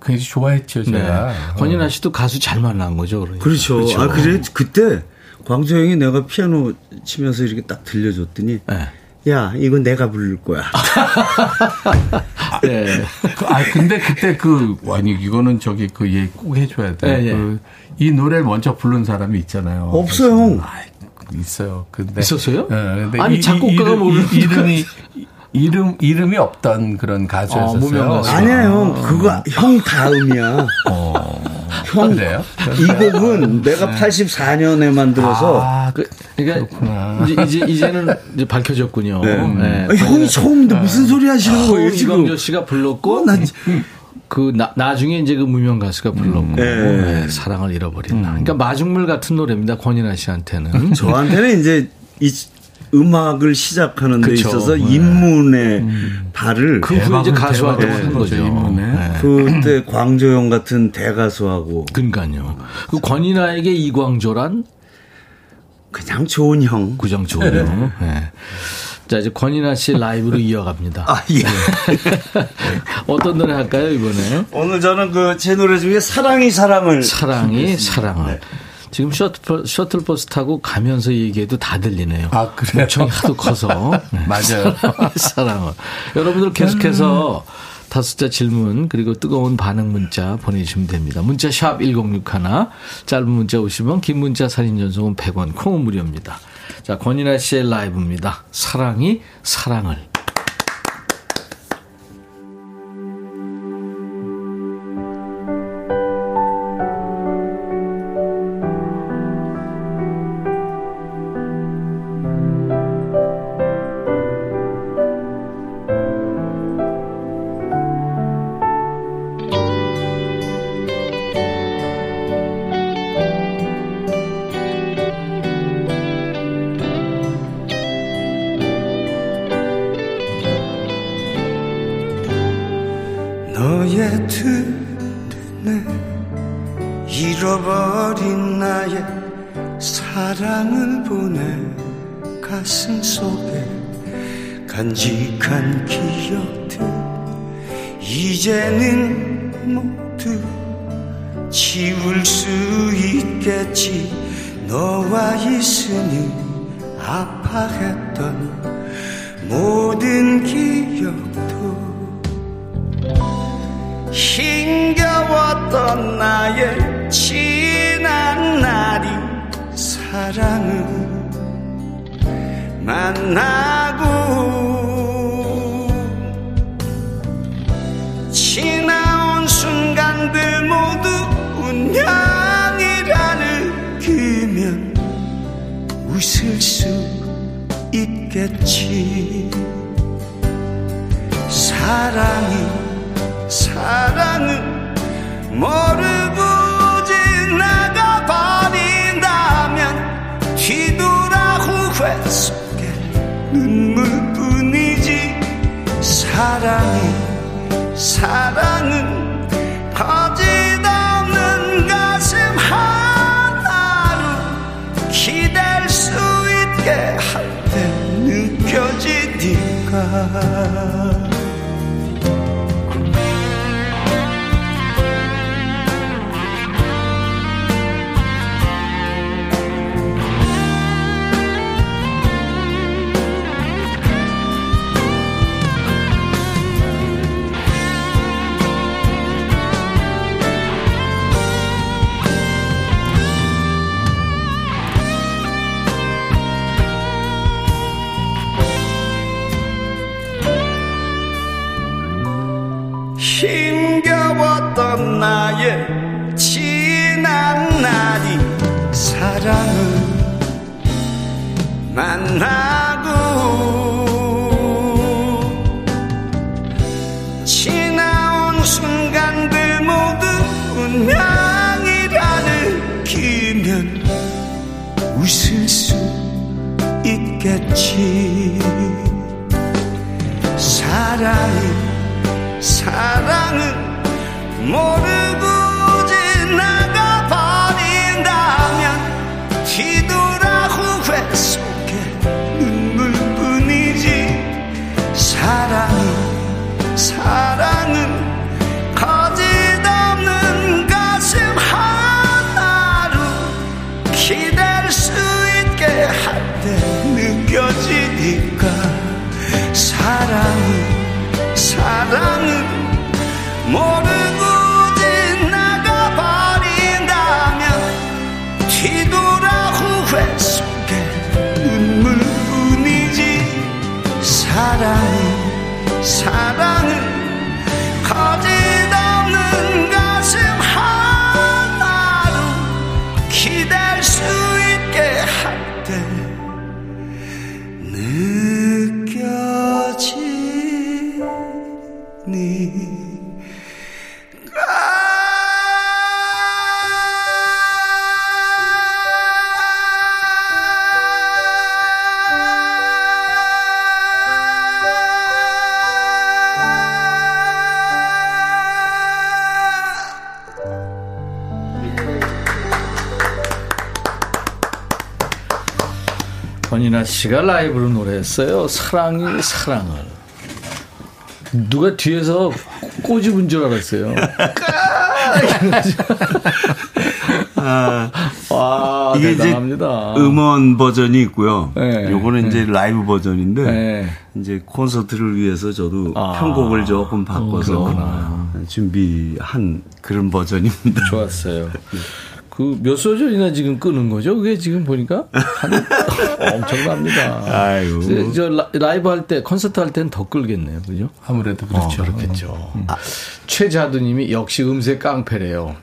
굉장히 좋아했죠, 제가. 네. 권인아 씨도 가수 잘 만난 거죠, 그러니까. 그렇죠. 아, 그래? 그때 광조 형이 내가 피아노 치면서 이렇게 딱 들려줬더니 네. 야, 이건 내가 부를 거야. 네. 그, 아, 근데 그때 그, 아니, 이거는 저기 그 얘기 꼭 해줘야 돼. 예, 예. 그, 이 노래를 먼저 부른 사람이 있잖아요. 없어요, 형. 아, 있어요. 근데. 있었어요? 예, 근데 아니, 작곡가가 이름, 모르는 이- 이름이, 이름, 이름이 없던 그런 아, 가수였었어요. 무명 가수. 아니야, 형. 그거 형 다음이야. 형, 그래요? 이 곡은 내가 84년에 만들어서 아, 그, 그러니까. 이제, 이제 이제는 이제 밝혀졌군요. 네. 네. 아, 형이 처음인데 무슨 소리 하시는 거예요, 지금? 이광조 씨가 불렀고 어, 나그 나, 나중에 이제 그 무명 가수가 불렀고 네. 네, 사랑을 잃어버린다. 그러니까 마중물 같은 노래입니다. 권인아 씨한테는. 저한테는 이제 이 음악을 시작하는 데 그쵸. 있어서 네. 인문의 발을 그 후에 이제 가수 한 거죠. 거죠, 인문에. 네. 그때 광조형 같은 대가수하고 그러니까요. 그 권인아에게 이광조란 그냥 좋은 형. 구정 좋은요. 네. 자 이제 권인아 씨 라이브로 이어갑니다. 아, 예. 어떤 노래 할까요 이번에? 오늘 저는 그 제 노래 중에 사랑이 사랑을 사랑이 사랑을. 네. 지금 셔틀, 셔틀버스 타고 가면서 얘기해도 다 들리네요. 아, 그래요? 목청이 하도 커서. 네. 맞아요. 사랑을. 여러분들 계속해서 다섯 자 질문 그리고 뜨거운 반응 문자 보내주시면 됩니다. 문자 샵 1061, 짧은 문자 오시면 긴 문자 사진 전송은 100원, 콩은 무료입니다. 자, 권인아 씨의 라이브입니다. 사랑이 사랑을. 느 권인아 씨가 라이브로 노래했어요. 사랑이 사랑을. 누가 뒤에서 꼬집은 줄 알았어요. 아, 와, 이게 대단합니다. 이제 음원 버전이 있고요. 네. 요거는 이제 네. 라이브 버전인데 네. 이제 콘서트를 위해서 저도 아. 편곡을 조금 바꿔서 그렇구나. 준비한 그런 버전입니다. 좋았어요. 그 몇 소절이나 지금 끄는 거죠? 그게 지금 보니까 한 엄청납니다. 아유. 저, 저 라- 라이브 할 때 콘서트 할 때는 더 끌겠네요, 그죠? 아무래도 그렇죠. 어, 그렇겠죠. 아, 최자두님이 역시 음색 깡패래요.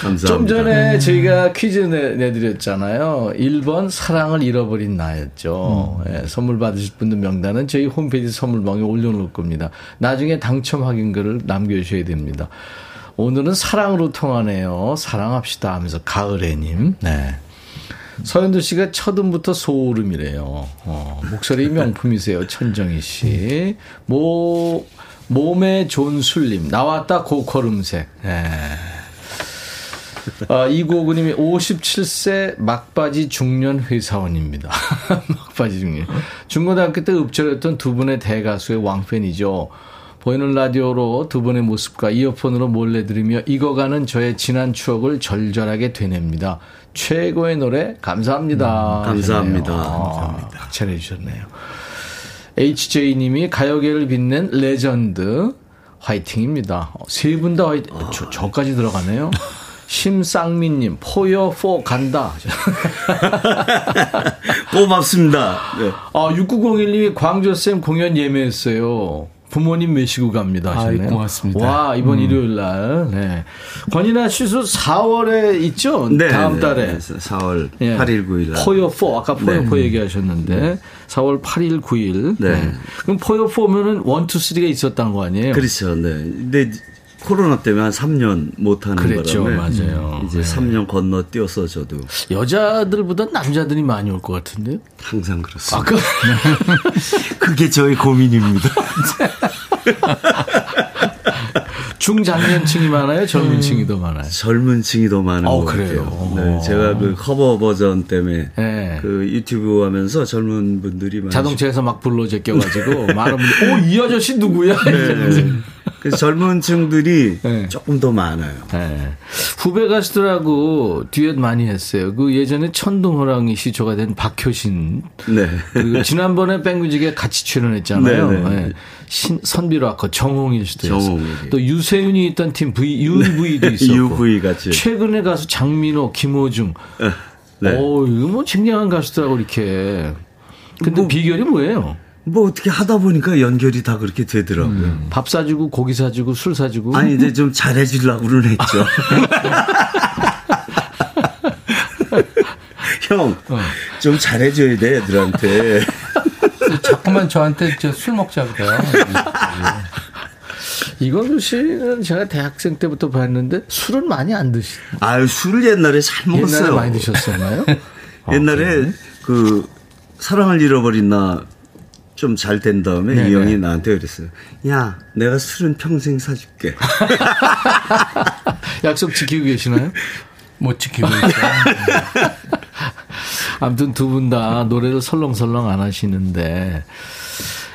감사합니다. 좀 전에 저희가 퀴즈 내, 내드렸잖아요. 1번 사랑을 잃어버린 나였죠. 예, 선물 받으실 분들 명단은 저희 홈페이지 선물방에 올려놓을 겁니다. 나중에 당첨 확인글을 남겨주셔야 됩니다. 오늘은 사랑으로 통하네요. 사랑합시다 하면서 가을애님. 네. 서현두 씨가 첫음부터 소름이래요. 어, 목소리 명품이세요. 천정희 씨. 모, 몸에 술림. 나왔다 고컬음색. 네. 아, 이고구님이 57세 막바지 중년 회사원입니다. 막바지 중년. 중고등학교 때 읍절했던 두 분의 대가수의 왕팬이죠. 보이는 라디오로 두 분의 모습과 이어폰으로 몰래 들으며 익어가는 저의 지난 추억을 절절하게 되냅니다. 최고의 노래 감사합니다. 음, 감사합니다. 감사합니다. 박찬해 주셨네요. HJ님이 가요계를 빛낸 레전드 화이팅입니다. 세 분 다 화이팅. 저, 저까지 들어가네요. 심쌍민님 포여 포 간다. 고맙습니다. 네. 아 6901님이 광조 쌤 공연 예매했어요. 부모님 모시고 갑니다. 하시네요. 아이, 고맙습니다. 와, 이번 음. 일요일 날. 네. 권이나 씨도 4월에 있죠? 네. 다음 달에. 4월 네. 8일, 9일 날. 포요4. 아까 포요4 네. 얘기하셨는데. 네. 4월 8일, 9일. 네. 그럼 포요4면은 1, 2, 3가 있었던 거 아니에요? 그렇죠. 네. 근데 코로나 때문에 한 3년 못하는 그랬죠, 바람에 맞아요. 이제 네. 3년 건너뛰어서 저도 여자들보다 남자들이 많이 올 것 같은데요? 항상 그렇습니다. 아, 그... 그게 저의 고민입니다. 중장년층이 많아요? 젊은 층이 더 많아요? 젊은 층이 더 많은 어, 것 그래요? 같아요. 네, 제가 그 커버 버전 때문에 네. 그 유튜브 하면서 젊은 분들이 많이 자동차에서 막 불러 제껴가지고 많은 분들이 오이 아저씨 누구야? 네. 그 젊은 층들이 네. 조금 더 많아요. 네. 후배 가수들하고 듀엣 많이 했어요. 그 예전에 천둥호랑이 시초가 된 박효신. 네. 그리고 지난번에 백뮤직에 같이 출연했잖아요. 네. 네. 네. 신, 선비로아커 정홍일 씨도 정홍. 또 유세윤이 있던 팀 V UV도 있었고. UV 같이. 최근에 가수 장민호, 김호중. 네. 오, 이거 뭐 굉장한 가수들하고 이렇게. 근데 뭐, 비결이 뭐예요? 뭐 어떻게 하다 보니까 연결이 다 그렇게 되더라고요. 음. 밥 사주고 고기 사주고 술 사주고. 아니 이제 좀 잘해주려고는 했죠. 형, 어. 좀 잘해줘야 돼 애들한테. 자꾸만 저한테 술 먹자고 그래요. 이광주 씨는 제가 대학생 때부터 봤는데 술은 많이 안 드시. 아유 술을 옛날에 잘 먹었어요. 옛날에 많이 드셨었나요? 옛날에 아, 그 사랑을 잃어버린 나 좀 잘 된 다음에 네네. 이 형이 나한테 그랬어요. 야, 내가 술은 평생 사줄게. 약속 지키고 계시나요? 못 지키고 있어요. 아무튼 두 분 다 노래를 설렁설렁 안 하시는데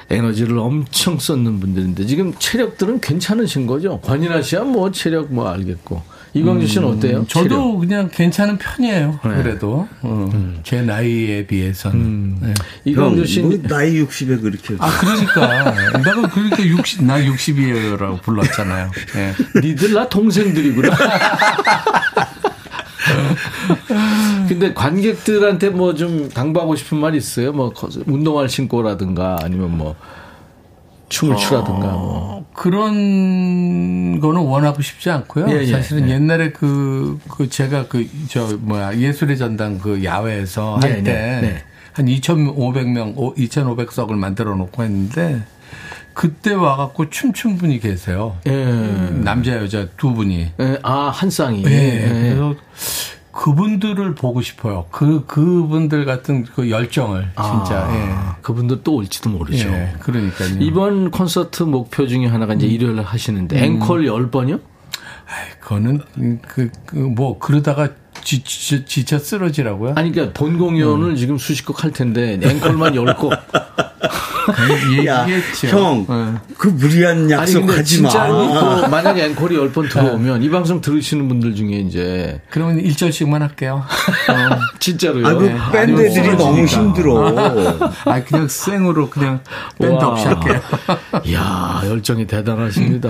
에너지를 엄청 쏟는 분들인데 지금 체력들은 괜찮으신 거죠? 권인아 씨야 뭐 체력 뭐 알겠고 이광주 씨는 음, 어때요? 저도 체력? 그냥 괜찮은 편이에요. 네. 그래도 어, 음. 제 나이에 비해서는. 음. 네. 이광주 씨 뭐 나이 60에 그렇게. 아 그러니까 내가 그러니까 60 나 60이에요라고 불렀잖아요. 네. 니들 나 동생들이구나. 근데 관객들한테 뭐 좀 당부하고 싶은 말 있어요? 뭐 운동화 신고라든가 아니면 뭐 춤을 추라든가 뭐. 어, 그런 거는 원하고 싶지 않고요. 예, 예, 사실은 예. 옛날에 그, 그 제가 그, 저, 뭐야, 예술의 전당 그 야외에서 네, 할때 네, 네. 한 2,500명, 2,500석을 만들어 놓고 했는데 그때 와갖고 춤춘 분이 계세요. 예. 남자 여자 두 분이. 예. 아, 한 쌍이. 예. 그래서 그분들을 보고 싶어요. 그 그분들 같은 그 열정을 진짜. 아, 예. 그분들 또 올지도 모르죠. 예, 그러니까요. 이번 콘서트 목표 중에 하나가 이제 음. 일요일 하시는데 앵콜 음. 10번이요? 아이, 그거는 그, 그, 뭐 그러다가 지, 지, 지쳐 쓰러지라고요? 아니 그러니까 본 공연을 음. 지금 수십 곡 할 텐데 앵콜만 10곡. 야, 형, 네. 그 무리한 약속하지 마. 그 만약에 앵콜이 10번 들어오면 네. 이 방송 들으시는 분들 중에 이제 그러면 1절씩만 할게요. 어, 진짜로요. 아, 그 네. 밴드들이 너무 힘들어. 아, 그냥 생으로 그냥 밴드 없이 할게요. 이야, 열정이 대단하십니다.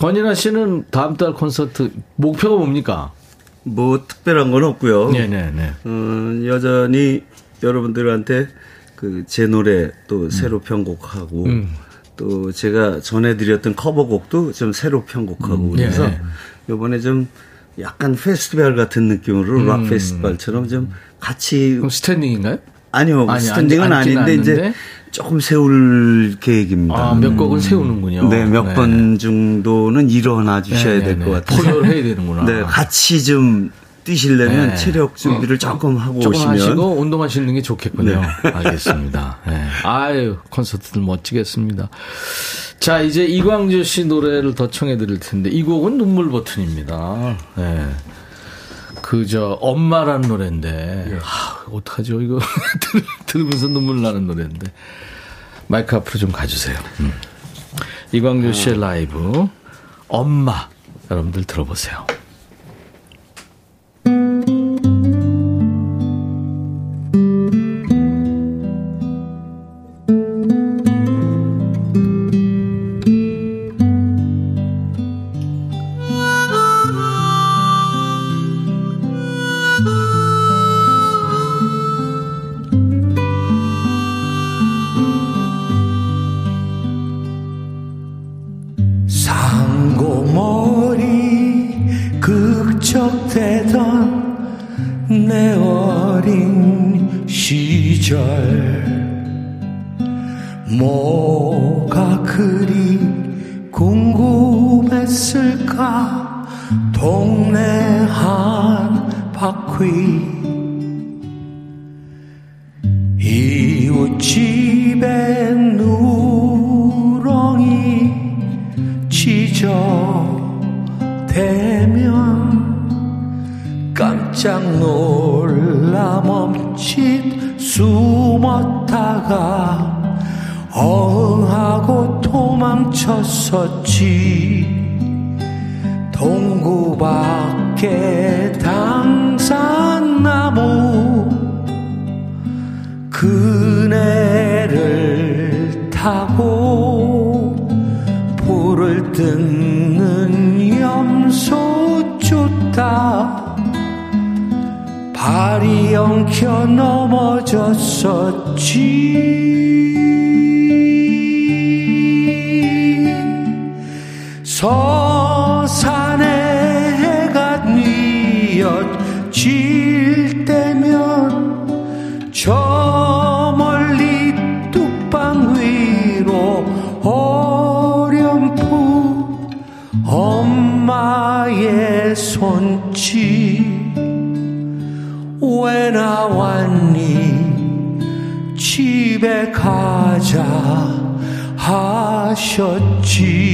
권인아 씨는 다음 달 콘서트 목표가 뭡니까? 뭐 특별한 건 없고요. 네네네. 음, 여전히 여러분들한테 그 제 노래 또 음. 새로 편곡하고 음. 또 제가 전해드렸던 커버곡도 좀 새로 편곡하고 음. 그래서 네. 이번에 좀 약간 페스티벌 같은 느낌으로 음. 락 페스티벌처럼 좀 같이 그럼 스탠딩인가요? 아니요 아니, 스탠딩은 아닌데 않는데? 이제 조금 세울 계획입니다. 아, 몇 곡은 세우는군요. 네, 몇번 네. 정도는 일어나 주셔야 될 것 같아요. 포효를 해야 되는구나. 네, 같이 좀 뛰시려면 네. 체력 준비를 조금 하고 조금 오시면 하시고 운동하시는 게 좋겠군요. 네. 알겠습니다. 네. 아유 콘서트들 멋지겠습니다. 자 이제 이광주 씨 노래를 더 청해 드릴 텐데 이 곡은 눈물 버튼입니다. 네. 그저 엄마라는 노래인데 예. 하, 어떡하죠 이거 들으면서 눈물 나는 노래인데 마이크 앞으로 좀 가주세요. 음. 이광조 씨의 라이브 엄마 여러분들 들어보세요. 서산에 해가 뉘어 질 때면 저 멀리 뚝방 위로 어렴풋 엄마의 손짓 왜 나왔니? 집에 가자 하셨지.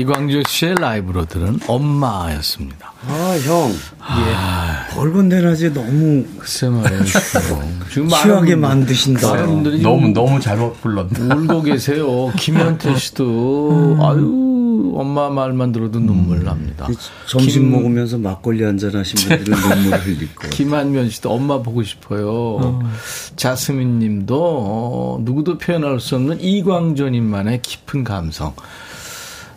이광조 씨의 라이브로 들은 엄마였습니다. 아, 형. 아, 예. 벌건 대낮에 너무. 글쎄 말이에요. 지금 취하게 만드신다. 분들이 너무, 너무 잘 불렀다. 울고 계세요. 김현태 씨도, 음. 아유, 엄마 말만 들어도 눈물 납니다. 점심 김, 먹으면서 막걸리 한잔 하신 분들은 눈물 흘릴 거예요. 김한면 씨도 엄마 보고 싶어요. 어. 자스민 님도, 어, 누구도 표현할 수 없는 이광조님만의 깊은 감성.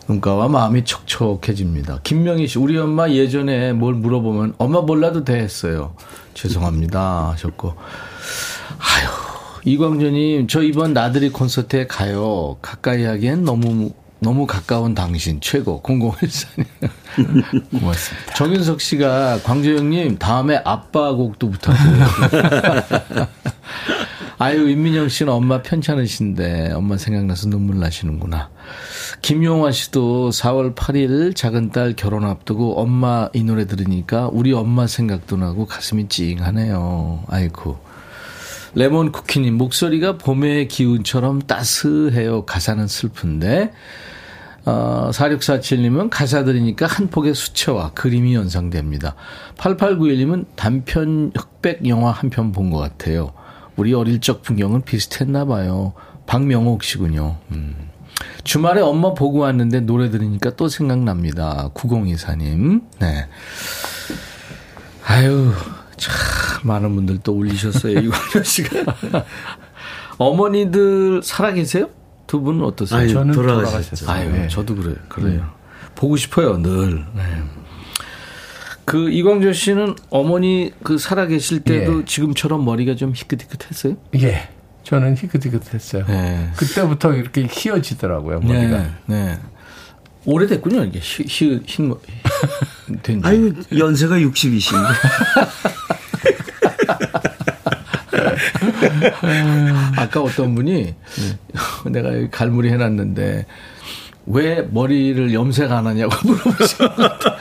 눈가와 마음이 촉촉해집니다. 김명희 씨, 우리 엄마 예전에 뭘 물어보면 엄마 몰라도 돼 했어요. 죄송합니다 하셨고. 아유, 이광조님, 저 이번 나들이 콘서트에 가요. 가까이 하기엔 너무 너무 가까운 당신 최고 0014님 고맙습니다. 정윤석 씨가 광재영님 다음에 아빠 곡도 부탁드려요. 아유 임민영 씨는 엄마 편찮으신데 엄마 생각나서 눈물 나시는구나. 김용화 씨도 4월 8일 작은 딸 결혼 앞두고 엄마 이 노래 들으니까 우리 엄마 생각도 나고 가슴이 찡하네요. 아이고. 레몬 쿠키님 목소리가 봄의 기운처럼 따스해요. 가사는 슬픈데 어, 4647님은 가사 들으니까 한 폭의 수채화, 그림이 연상됩니다. 8891님은 단편 흑백 영화 한 편 본 것 같아요. 우리 어릴 적 풍경은 비슷했나 봐요. 박명옥 씨군요. 음. 주말에 엄마 보고 왔는데 노래 들으니까 또 생각납니다. 9024님. 네. 아유, 참, 많은 분들 또 울리셨어요. 이광현 씨가. 어머니들 살아계세요? 두 분은 어떠세요? 아니, 저는 돌아가셨어요. 아유, 네. 저도 그래, 그래요. 네. 보고 싶어요, 늘. 네. 그 이광조 씨는 어머니 그 살아 계실 때도 예. 지금처럼 머리가 좀 희끗희끗했어요? 예. 저는 희끗희끗했어요. 네. 그때부터 이렇게 휘어지더라고요, 머리가. 네. 네. 오래됐군요, 이게 휘, 된 아유, 연세가 60이신데. 아까 어떤 분이 내가 갈무리 해놨는데 왜 머리를 염색 안 하냐고 물어보시는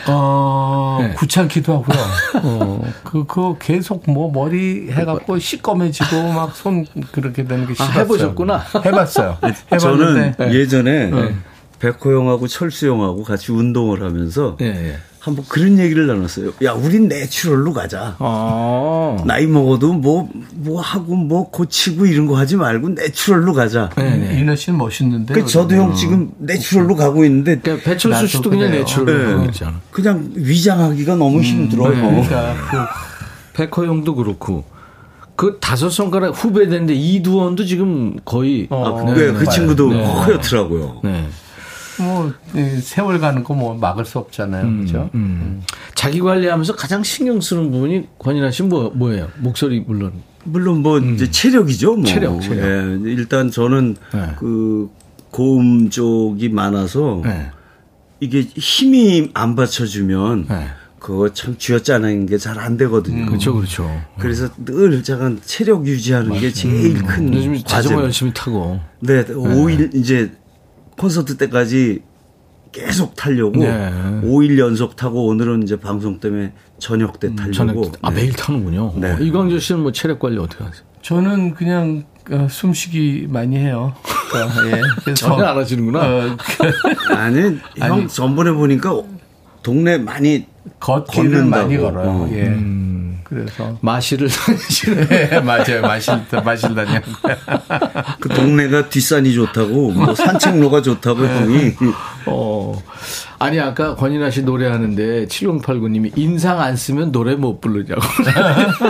어, 네. 귀찮기도 하고요. 어, 그, 그 계속 뭐 머리 해갖고 시꺼매지고 막 손 그렇게 되는 게 싫었어요. 아, 해보셨구나. 해봤어요. 저는 네. 예전에 네. 백호 형하고 철수 형하고 같이 운동을 하면서 네. 한번 그런 얘기를 나눴어요. 야, 우린 natural로 가자. 아. 나이 먹어도 뭐, 뭐 하고 뭐 고치고 이런 거 하지 말고 natural로 가자. 네. 네. 인하 씨는 멋있는데. 그 저도 형 지금 natural로 가고 있는데. 그러니까 배철수 씨도 그냥 natural로 네. 가고 있잖아. 그냥 위장하기가 너무 음, 힘들어요. 네. 그러니까 그 백호 형도 그렇고. 그 다섯 손가락 후배인데 이두원도 지금 거의 어, 아, 네, 그 친구도 네. 허옇더라고요. 네. 뭐 세월 가는 거 뭐 막을 수 없잖아요. 음, 그렇죠? 음. 음. 자기 관리하면서 가장 신경 쓰는 부분이 권인아 씨뭐 뭐예요? 목소리 물론 물론 뭐 음. 이제 체력이죠. 뭐. 체력, 체력. 예, 일단 저는 네. 그 고음 쪽이 많아서 네. 이게 힘이 안 받쳐주면 네. 그거 참 쥐어짜는 게 잘 안 되거든요. 그렇죠, 그렇죠. 그래서 늘 제가 체력 유지하는 맞아요. 게 제일 음. 큰 요즘 자전거 열심히 타고. 네, 5일 이제 콘서트 때까지 계속 타려고 네. 5일 연속 타고 오늘은 이제 방송 때문에 저녁 때 음, 타려고. 저녁, 아 네. 매일 타는군요. 네. 어, 이광조 씨는 뭐 체력 관리 어떻게 하세요? 저는 그냥 어, 숨쉬기 많이 해요. 그러니까, 예. 전혀 안 하시는구나. 어, 그, 아니, 형 아니, 전번에 보니까 동네 많이 걷기를 많이 걸어요. 어. 예. 음. 그래서 마실을 다니시는 네, 맞아요. 마실 마실 다녀. 그 동네가 뒷산이 좋다고 뭐 산책로가 좋다고 형이. 어. 아니 아까 권인아 씨 노래하는데 7089님이 인상 안 쓰면 노래 못 부르냐고.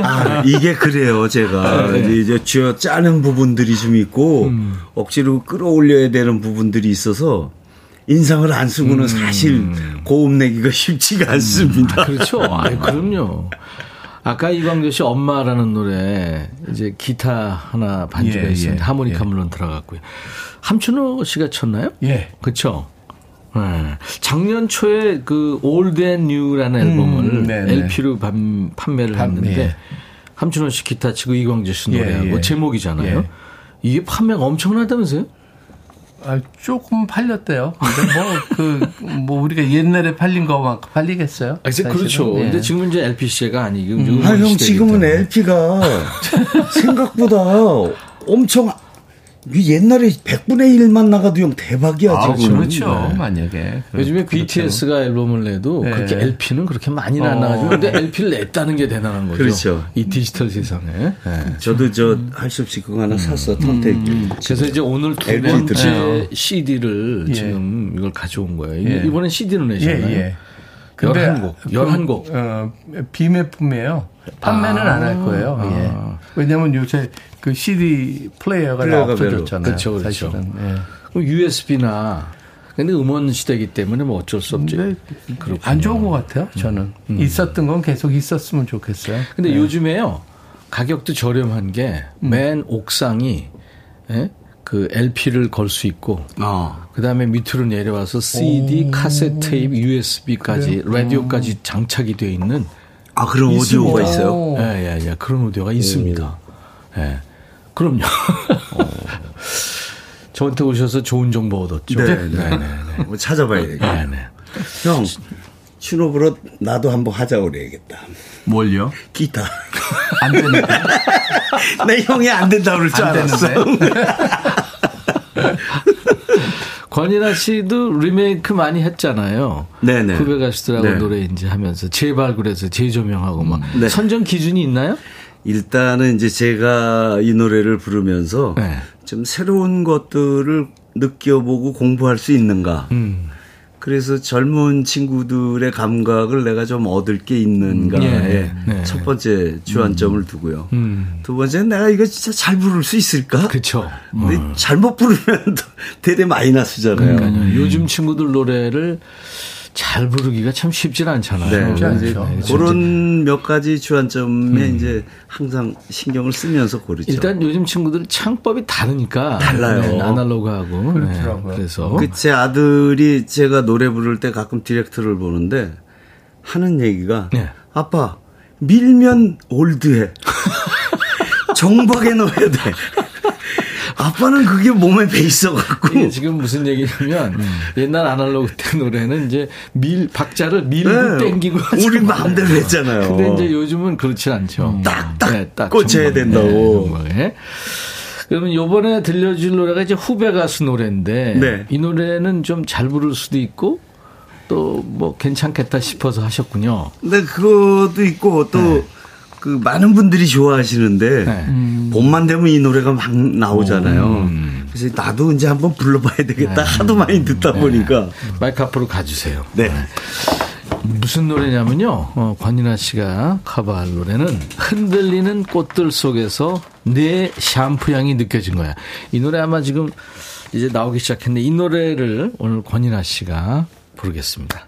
아, 이게 그래요. 제가 네. 이제 쥐어 짜는 부분들이 좀 있고 음. 억지로 끌어올려야 되는 부분들이 있어서 인상을 안 쓰고는 음. 사실 고음 내기가 쉽지가 않습니다. 아, 그렇죠. 아, 그럼요. 아까 이광조 씨 엄마라는 노래 이제 기타 하나 반주가 예, 있었는데 예, 하모니카 예. 물론 들어갔고요. 함춘호 씨가 쳤나요? 예. 그렇죠. 네. 작년 초에 그 Old and New라는 앨범을 음, LP로 반, 판매를 반, 했는데 예. 함춘호 씨 기타 치고 이광조 씨 노래하고 예, 예. 제목이잖아요. 이게 판매가 엄청나다면서요? 아, 조금 팔렸대요. 근데 뭐, 그, 뭐, 우리가 옛날에 팔린 거만큼 팔리겠어요? 아, 그렇죠. 네. 근데 지금은 이제 LP 시대가 아니고. 음. 아, 형, 지금은 LP가 생각보다 엄청 옛날에 100분의 1만 나가도 형 대박이야, 아, 지금. 그렇죠. 네. 만약에. 요즘에 그렇죠. BTS가 앨범을 내도 네. 그렇게 LP는 그렇게 많이는 안 어. 나가지고 근데 LP를 냈다는 게 대단한 거죠. 그렇죠. 이 디지털 세상에. 네. 저도 저 할 수 없이 그거 하나 음. 샀어, 턴테이크. 음. 그래서 이제 오늘 두 번째 CD를 예. 지금 이걸 가져온 거예요. 예. 이번엔 CD로 내셨나요? 예, 예. 11곡. 11곡. 그, 어, 비매품이에요. 판매는 아, 안할 거예요. 아. 예. 왜냐면 요새 그 CD 플레이어가, 플레이어가 없어졌잖아요. 그렇죠, 그렇죠. 사실은. 예. USB나 근데 음원 시대이기 때문에 뭐 어쩔 수 없지. 안 좋은 것 같아요. 저는 음. 있었던 건 계속 있었으면 좋겠어요. 근데 네. 요즘에요 가격도 저렴한 게맨 음. 옥상이 예? 그 LP를 걸 수 있고, 어. 그 다음에 밑으로 내려와서 CD, 오. 카세트 테이프, USB까지, 그래? 라디오까지 장착이 되어 있는. 아, 그런 있습니다. 오디오가 있어요? 예, 예, 예. 그런 오디오가 있습니다. 예. 네. 그럼요. 어. 저한테 오셔서 좋은 정보 얻었죠. 네, 네, 네. 네. 뭐 찾아봐야 되겠다. 네, 네. 형, 신호브로 나도 한번 하자고 그래야겠다. 뭘요? 기타. 안 되는데. 내 형이 안 된다고 그럴 줄 알았어. 권인아 씨도 리메이크 많이 했잖아요. 네네. 후배 가수들하고 네. 노래 이제 하면서 재발굴해서 재조명하고 막. 네. 선정 기준이 있나요? 일단은 이제 제가 이 노래를 부르면서 네. 좀 새로운 것들을 느껴보고 공부할 수 있는가. 음. 그래서 젊은 친구들의 감각을 내가 좀 얻을 게 있는가에 음, 예, 네. 첫 번째 주안점을 음. 두고요. 음. 두 번째는 내가 이거 진짜 잘 부를 수 있을까? 그렇죠. 근데 어. 잘못 부르면 대대 마이너스잖아요. 그러니까요. 요즘 친구들 노래를 잘 부르기가 참 쉽진 않잖아요. 네. 네. 이제 네. 그런 몇 가지 주안점에 음. 이제 항상 신경을 쓰면서 고르죠. 일단 요즘 친구들 창법이 다르니까 달라요. 네, 아날로그하고 그렇더라고요. 네. 그래서 그 제 아들이 제가 노래 부를 때 가끔 디렉터를 보는데 하는 얘기가 네. 아빠 밀면 올드해. 정박에 넣어야 돼. 아빠는 그게 몸에 배 있어갖고. 지금 무슨 얘기냐면 음. 옛날 아날로그 때 노래는 이제 밀 박자를 밀고 네. 땡기고 우리 마음대로 했잖아요. 근데 이제 요즘은 그렇지 않죠. 딱딱 네, 딱 꽂혀야 정말, 된다고. 네, 그러면 요번에 들려줄 노래가 이제 후배 가수 노래인데 네. 이 노래는 좀 잘 부를 수도 있고 또 뭐 괜찮겠다 싶어서 하셨군요. 네, 그것도 있고 또 네. 그 많은 분들이 좋아하시는데 네. 음. 봄만 되면 이 노래가 막 나오잖아요. 음. 그래서 나도 이제 한번 불러봐야 되겠다. 네. 하도 많이 듣다 네. 보니까 마이크 앞으로 가주세요. 네. 무슨 노래냐면요. 어, 권인아 씨가 커버할 노래는 흔들리는 꽃들 속에서 내 샴푸 향이 느껴진 거야. 이 노래 아마 지금 이제 나오기 시작했는데 이 노래를 오늘 권인아 씨가 부르겠습니다.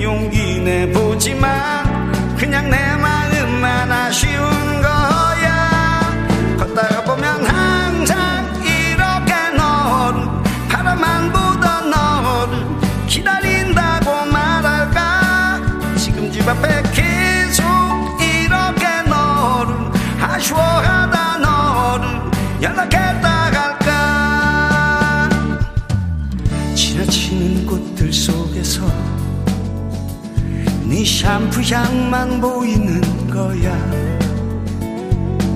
용기 내보지만 그냥 내마 네 샴푸 향만 보이는 거야.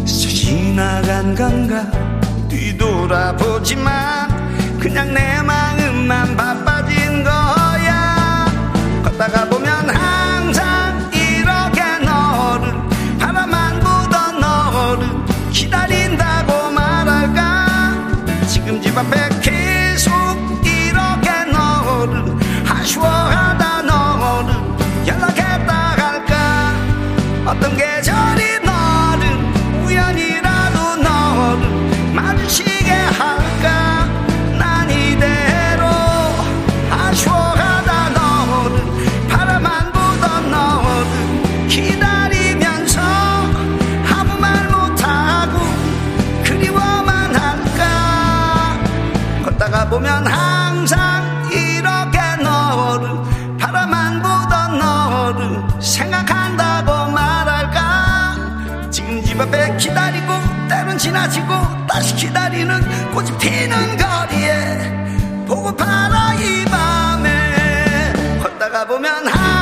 지나간 건가? 뒤돌아보지만 그냥 내 마음만 바빠진 거야. 걷다가 보면 항상 이렇게 너를 바라만 보던 너를 기다린다고 말할까? 지금 집 앞에 집 앞에 기다리고 때론 지나치고 다시 기다리는 꽃이 피는 거리에 보고파라 이 밤에 걷다가 보면 항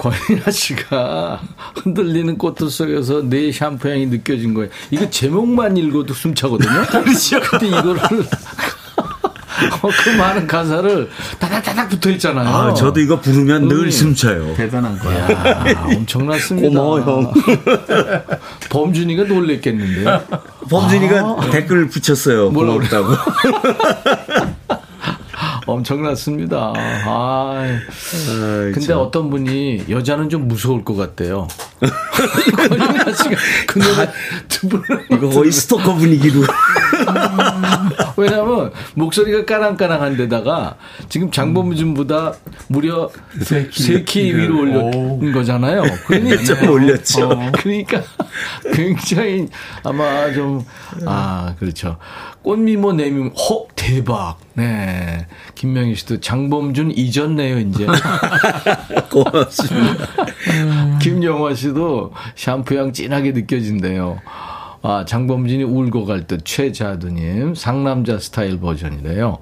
권인아 씨가 흔들리는 꽃들 속에서 내 샴푸 향이 느껴진 거예요. 이거 제목만 읽어도 숨차거든요. 그렇죠. 근데 이거를 어, 그 많은 가사를 다닥다닥 붙어 있잖아요. 아, 저도 이거 부르면 늘 숨차요. 대단한 거야. 엄청났습니다. 고마워, 형. 범준이가 놀랬겠는데요. 범준이가 아. 댓글을 붙였어요. 고맙다고. 엄청났습니다. 아, 근데 참. 어떤 분이 여자는 좀 무서울 것 같대요. 그 노래 두 분. 이거 거의 스토커 분위기로. 왜냐하면 목소리가 까랑까랑한 데다가 지금 장범준보다 무려 세 키 위로 올린 거잖아요. 그러니까 좀 올렸죠. 어, 그러니까 굉장히 아마 좀 아 그렇죠. 꽃미모 내미모 허 대박. 네. 김명희 씨도 장범준 잊었네요 이제. 고맙습니다. 김영화 씨도 샴푸향 진하게 느껴진대요. 아, 장범진이 울고 갈 듯 최자두님 상남자 스타일 버전이래요.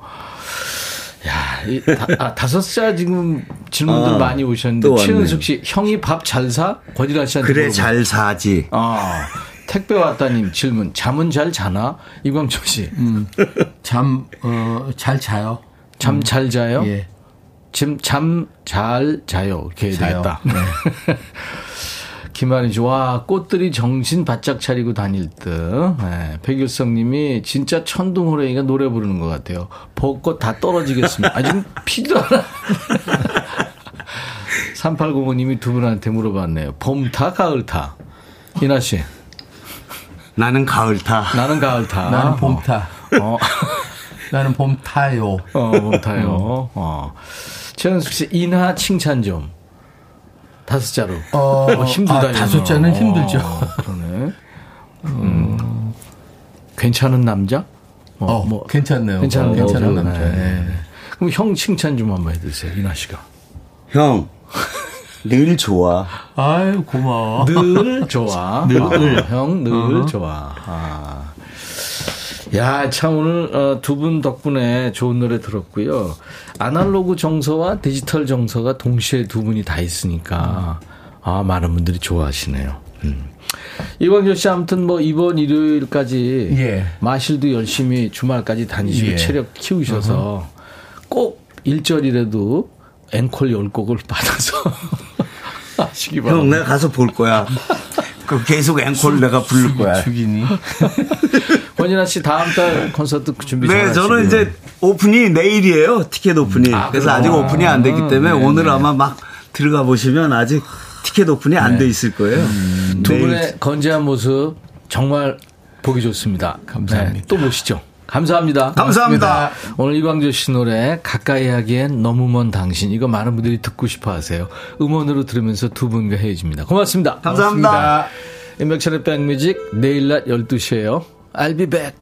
야, 이 다, 아, 다섯 살 지금 질문들 아, 많이 오셨는데 최은숙 씨 형이 밥 잘 사? 권일아 씨한테 그래 물어봐. 잘 사지. 아. 택배 왔다님 질문. 잠은 잘 자나? 이광철 씨. 음, 잠, 어, 잘 자요. 잠잘 음. 자요? 예. 지금 잠 잘 자요. 이렇게 해야 되겠다. 네. 김한희 씨, 와, 꽃들이 정신 바짝 차리고 다닐 듯. 네, 백일성 님이 진짜 천둥 호랭이가 노래 부르는 것 같아요. 벚꽃 다 떨어지겠습니다. 아, 지금 피도 않아. 3805 님이 두 분한테 물어봤네요. 봄 타, 가을 타. 이나 씨. 나는 가을 타. 나는 가을 타. 나는 봄 타. 어. 나는 봄 타요. 어, 봄 타요. 어. 최현숙 씨, 이나 칭찬 좀. 다섯 자로. 어, 어 힘들다. 아, 다섯 자는 힘들죠. 어, 그러네. 음, 괜찮은 남자? 어, 어뭐 괜찮네요. 괜찮은, 괜찮은 남자. 네. 그럼 형 칭찬 좀 한번 해주세요, 이나 씨가. 형. 늘 좋아. 아유, 고마워. 늘 좋아. 늘. 아, 형, 늘 uh-huh. 좋아. 아. 야, 참 오늘 어, 두분 덕분에 좋은 노래 들었고요. 아날로그 정서와 디지털 정서가 동시에 두 분이 다 있으니까 아, 많은 분들이 좋아하시네요. 음. 이광조 씨 아무튼 뭐 이번 일요일까지 예. 마실도 열심히 주말까지 다니시고 예. 체력 키우셔서 uh-huh. 꼭 일절이라도 앵콜 열곡을 받아서 하시기 바랍니다. 형, 내가 가서 볼 거야. 그 계속 앵콜 내가 부를 거야. 죽이니? 권진아 씨 다음 달 콘서트 준비 네, 저는 이제 오픈이 내일이에요. 티켓 오픈이. 아, 그래서 아직 오픈이 안 됐기 때문에 네, 오늘 네. 아마 막 들어가 보시면 아직 티켓 오픈이 안돼 네. 있을 거예요. 음, 두 분의 건재한 모습 정말 보기 좋습니다. 감사합니다. 네, 또 보시죠. 감사합니다. 감사합니다. 고맙습니다. 오늘 이광조 씨 노래 가까이 하기엔 너무 먼 당신 이거 많은 분들이 듣고 싶어 하세요. 음원으로 들으면서 두 분과 헤어집니다. 고맙습니다. 감사합니다. 임백천의 백뮤직 내일 낮 12시에요. قلبي بات.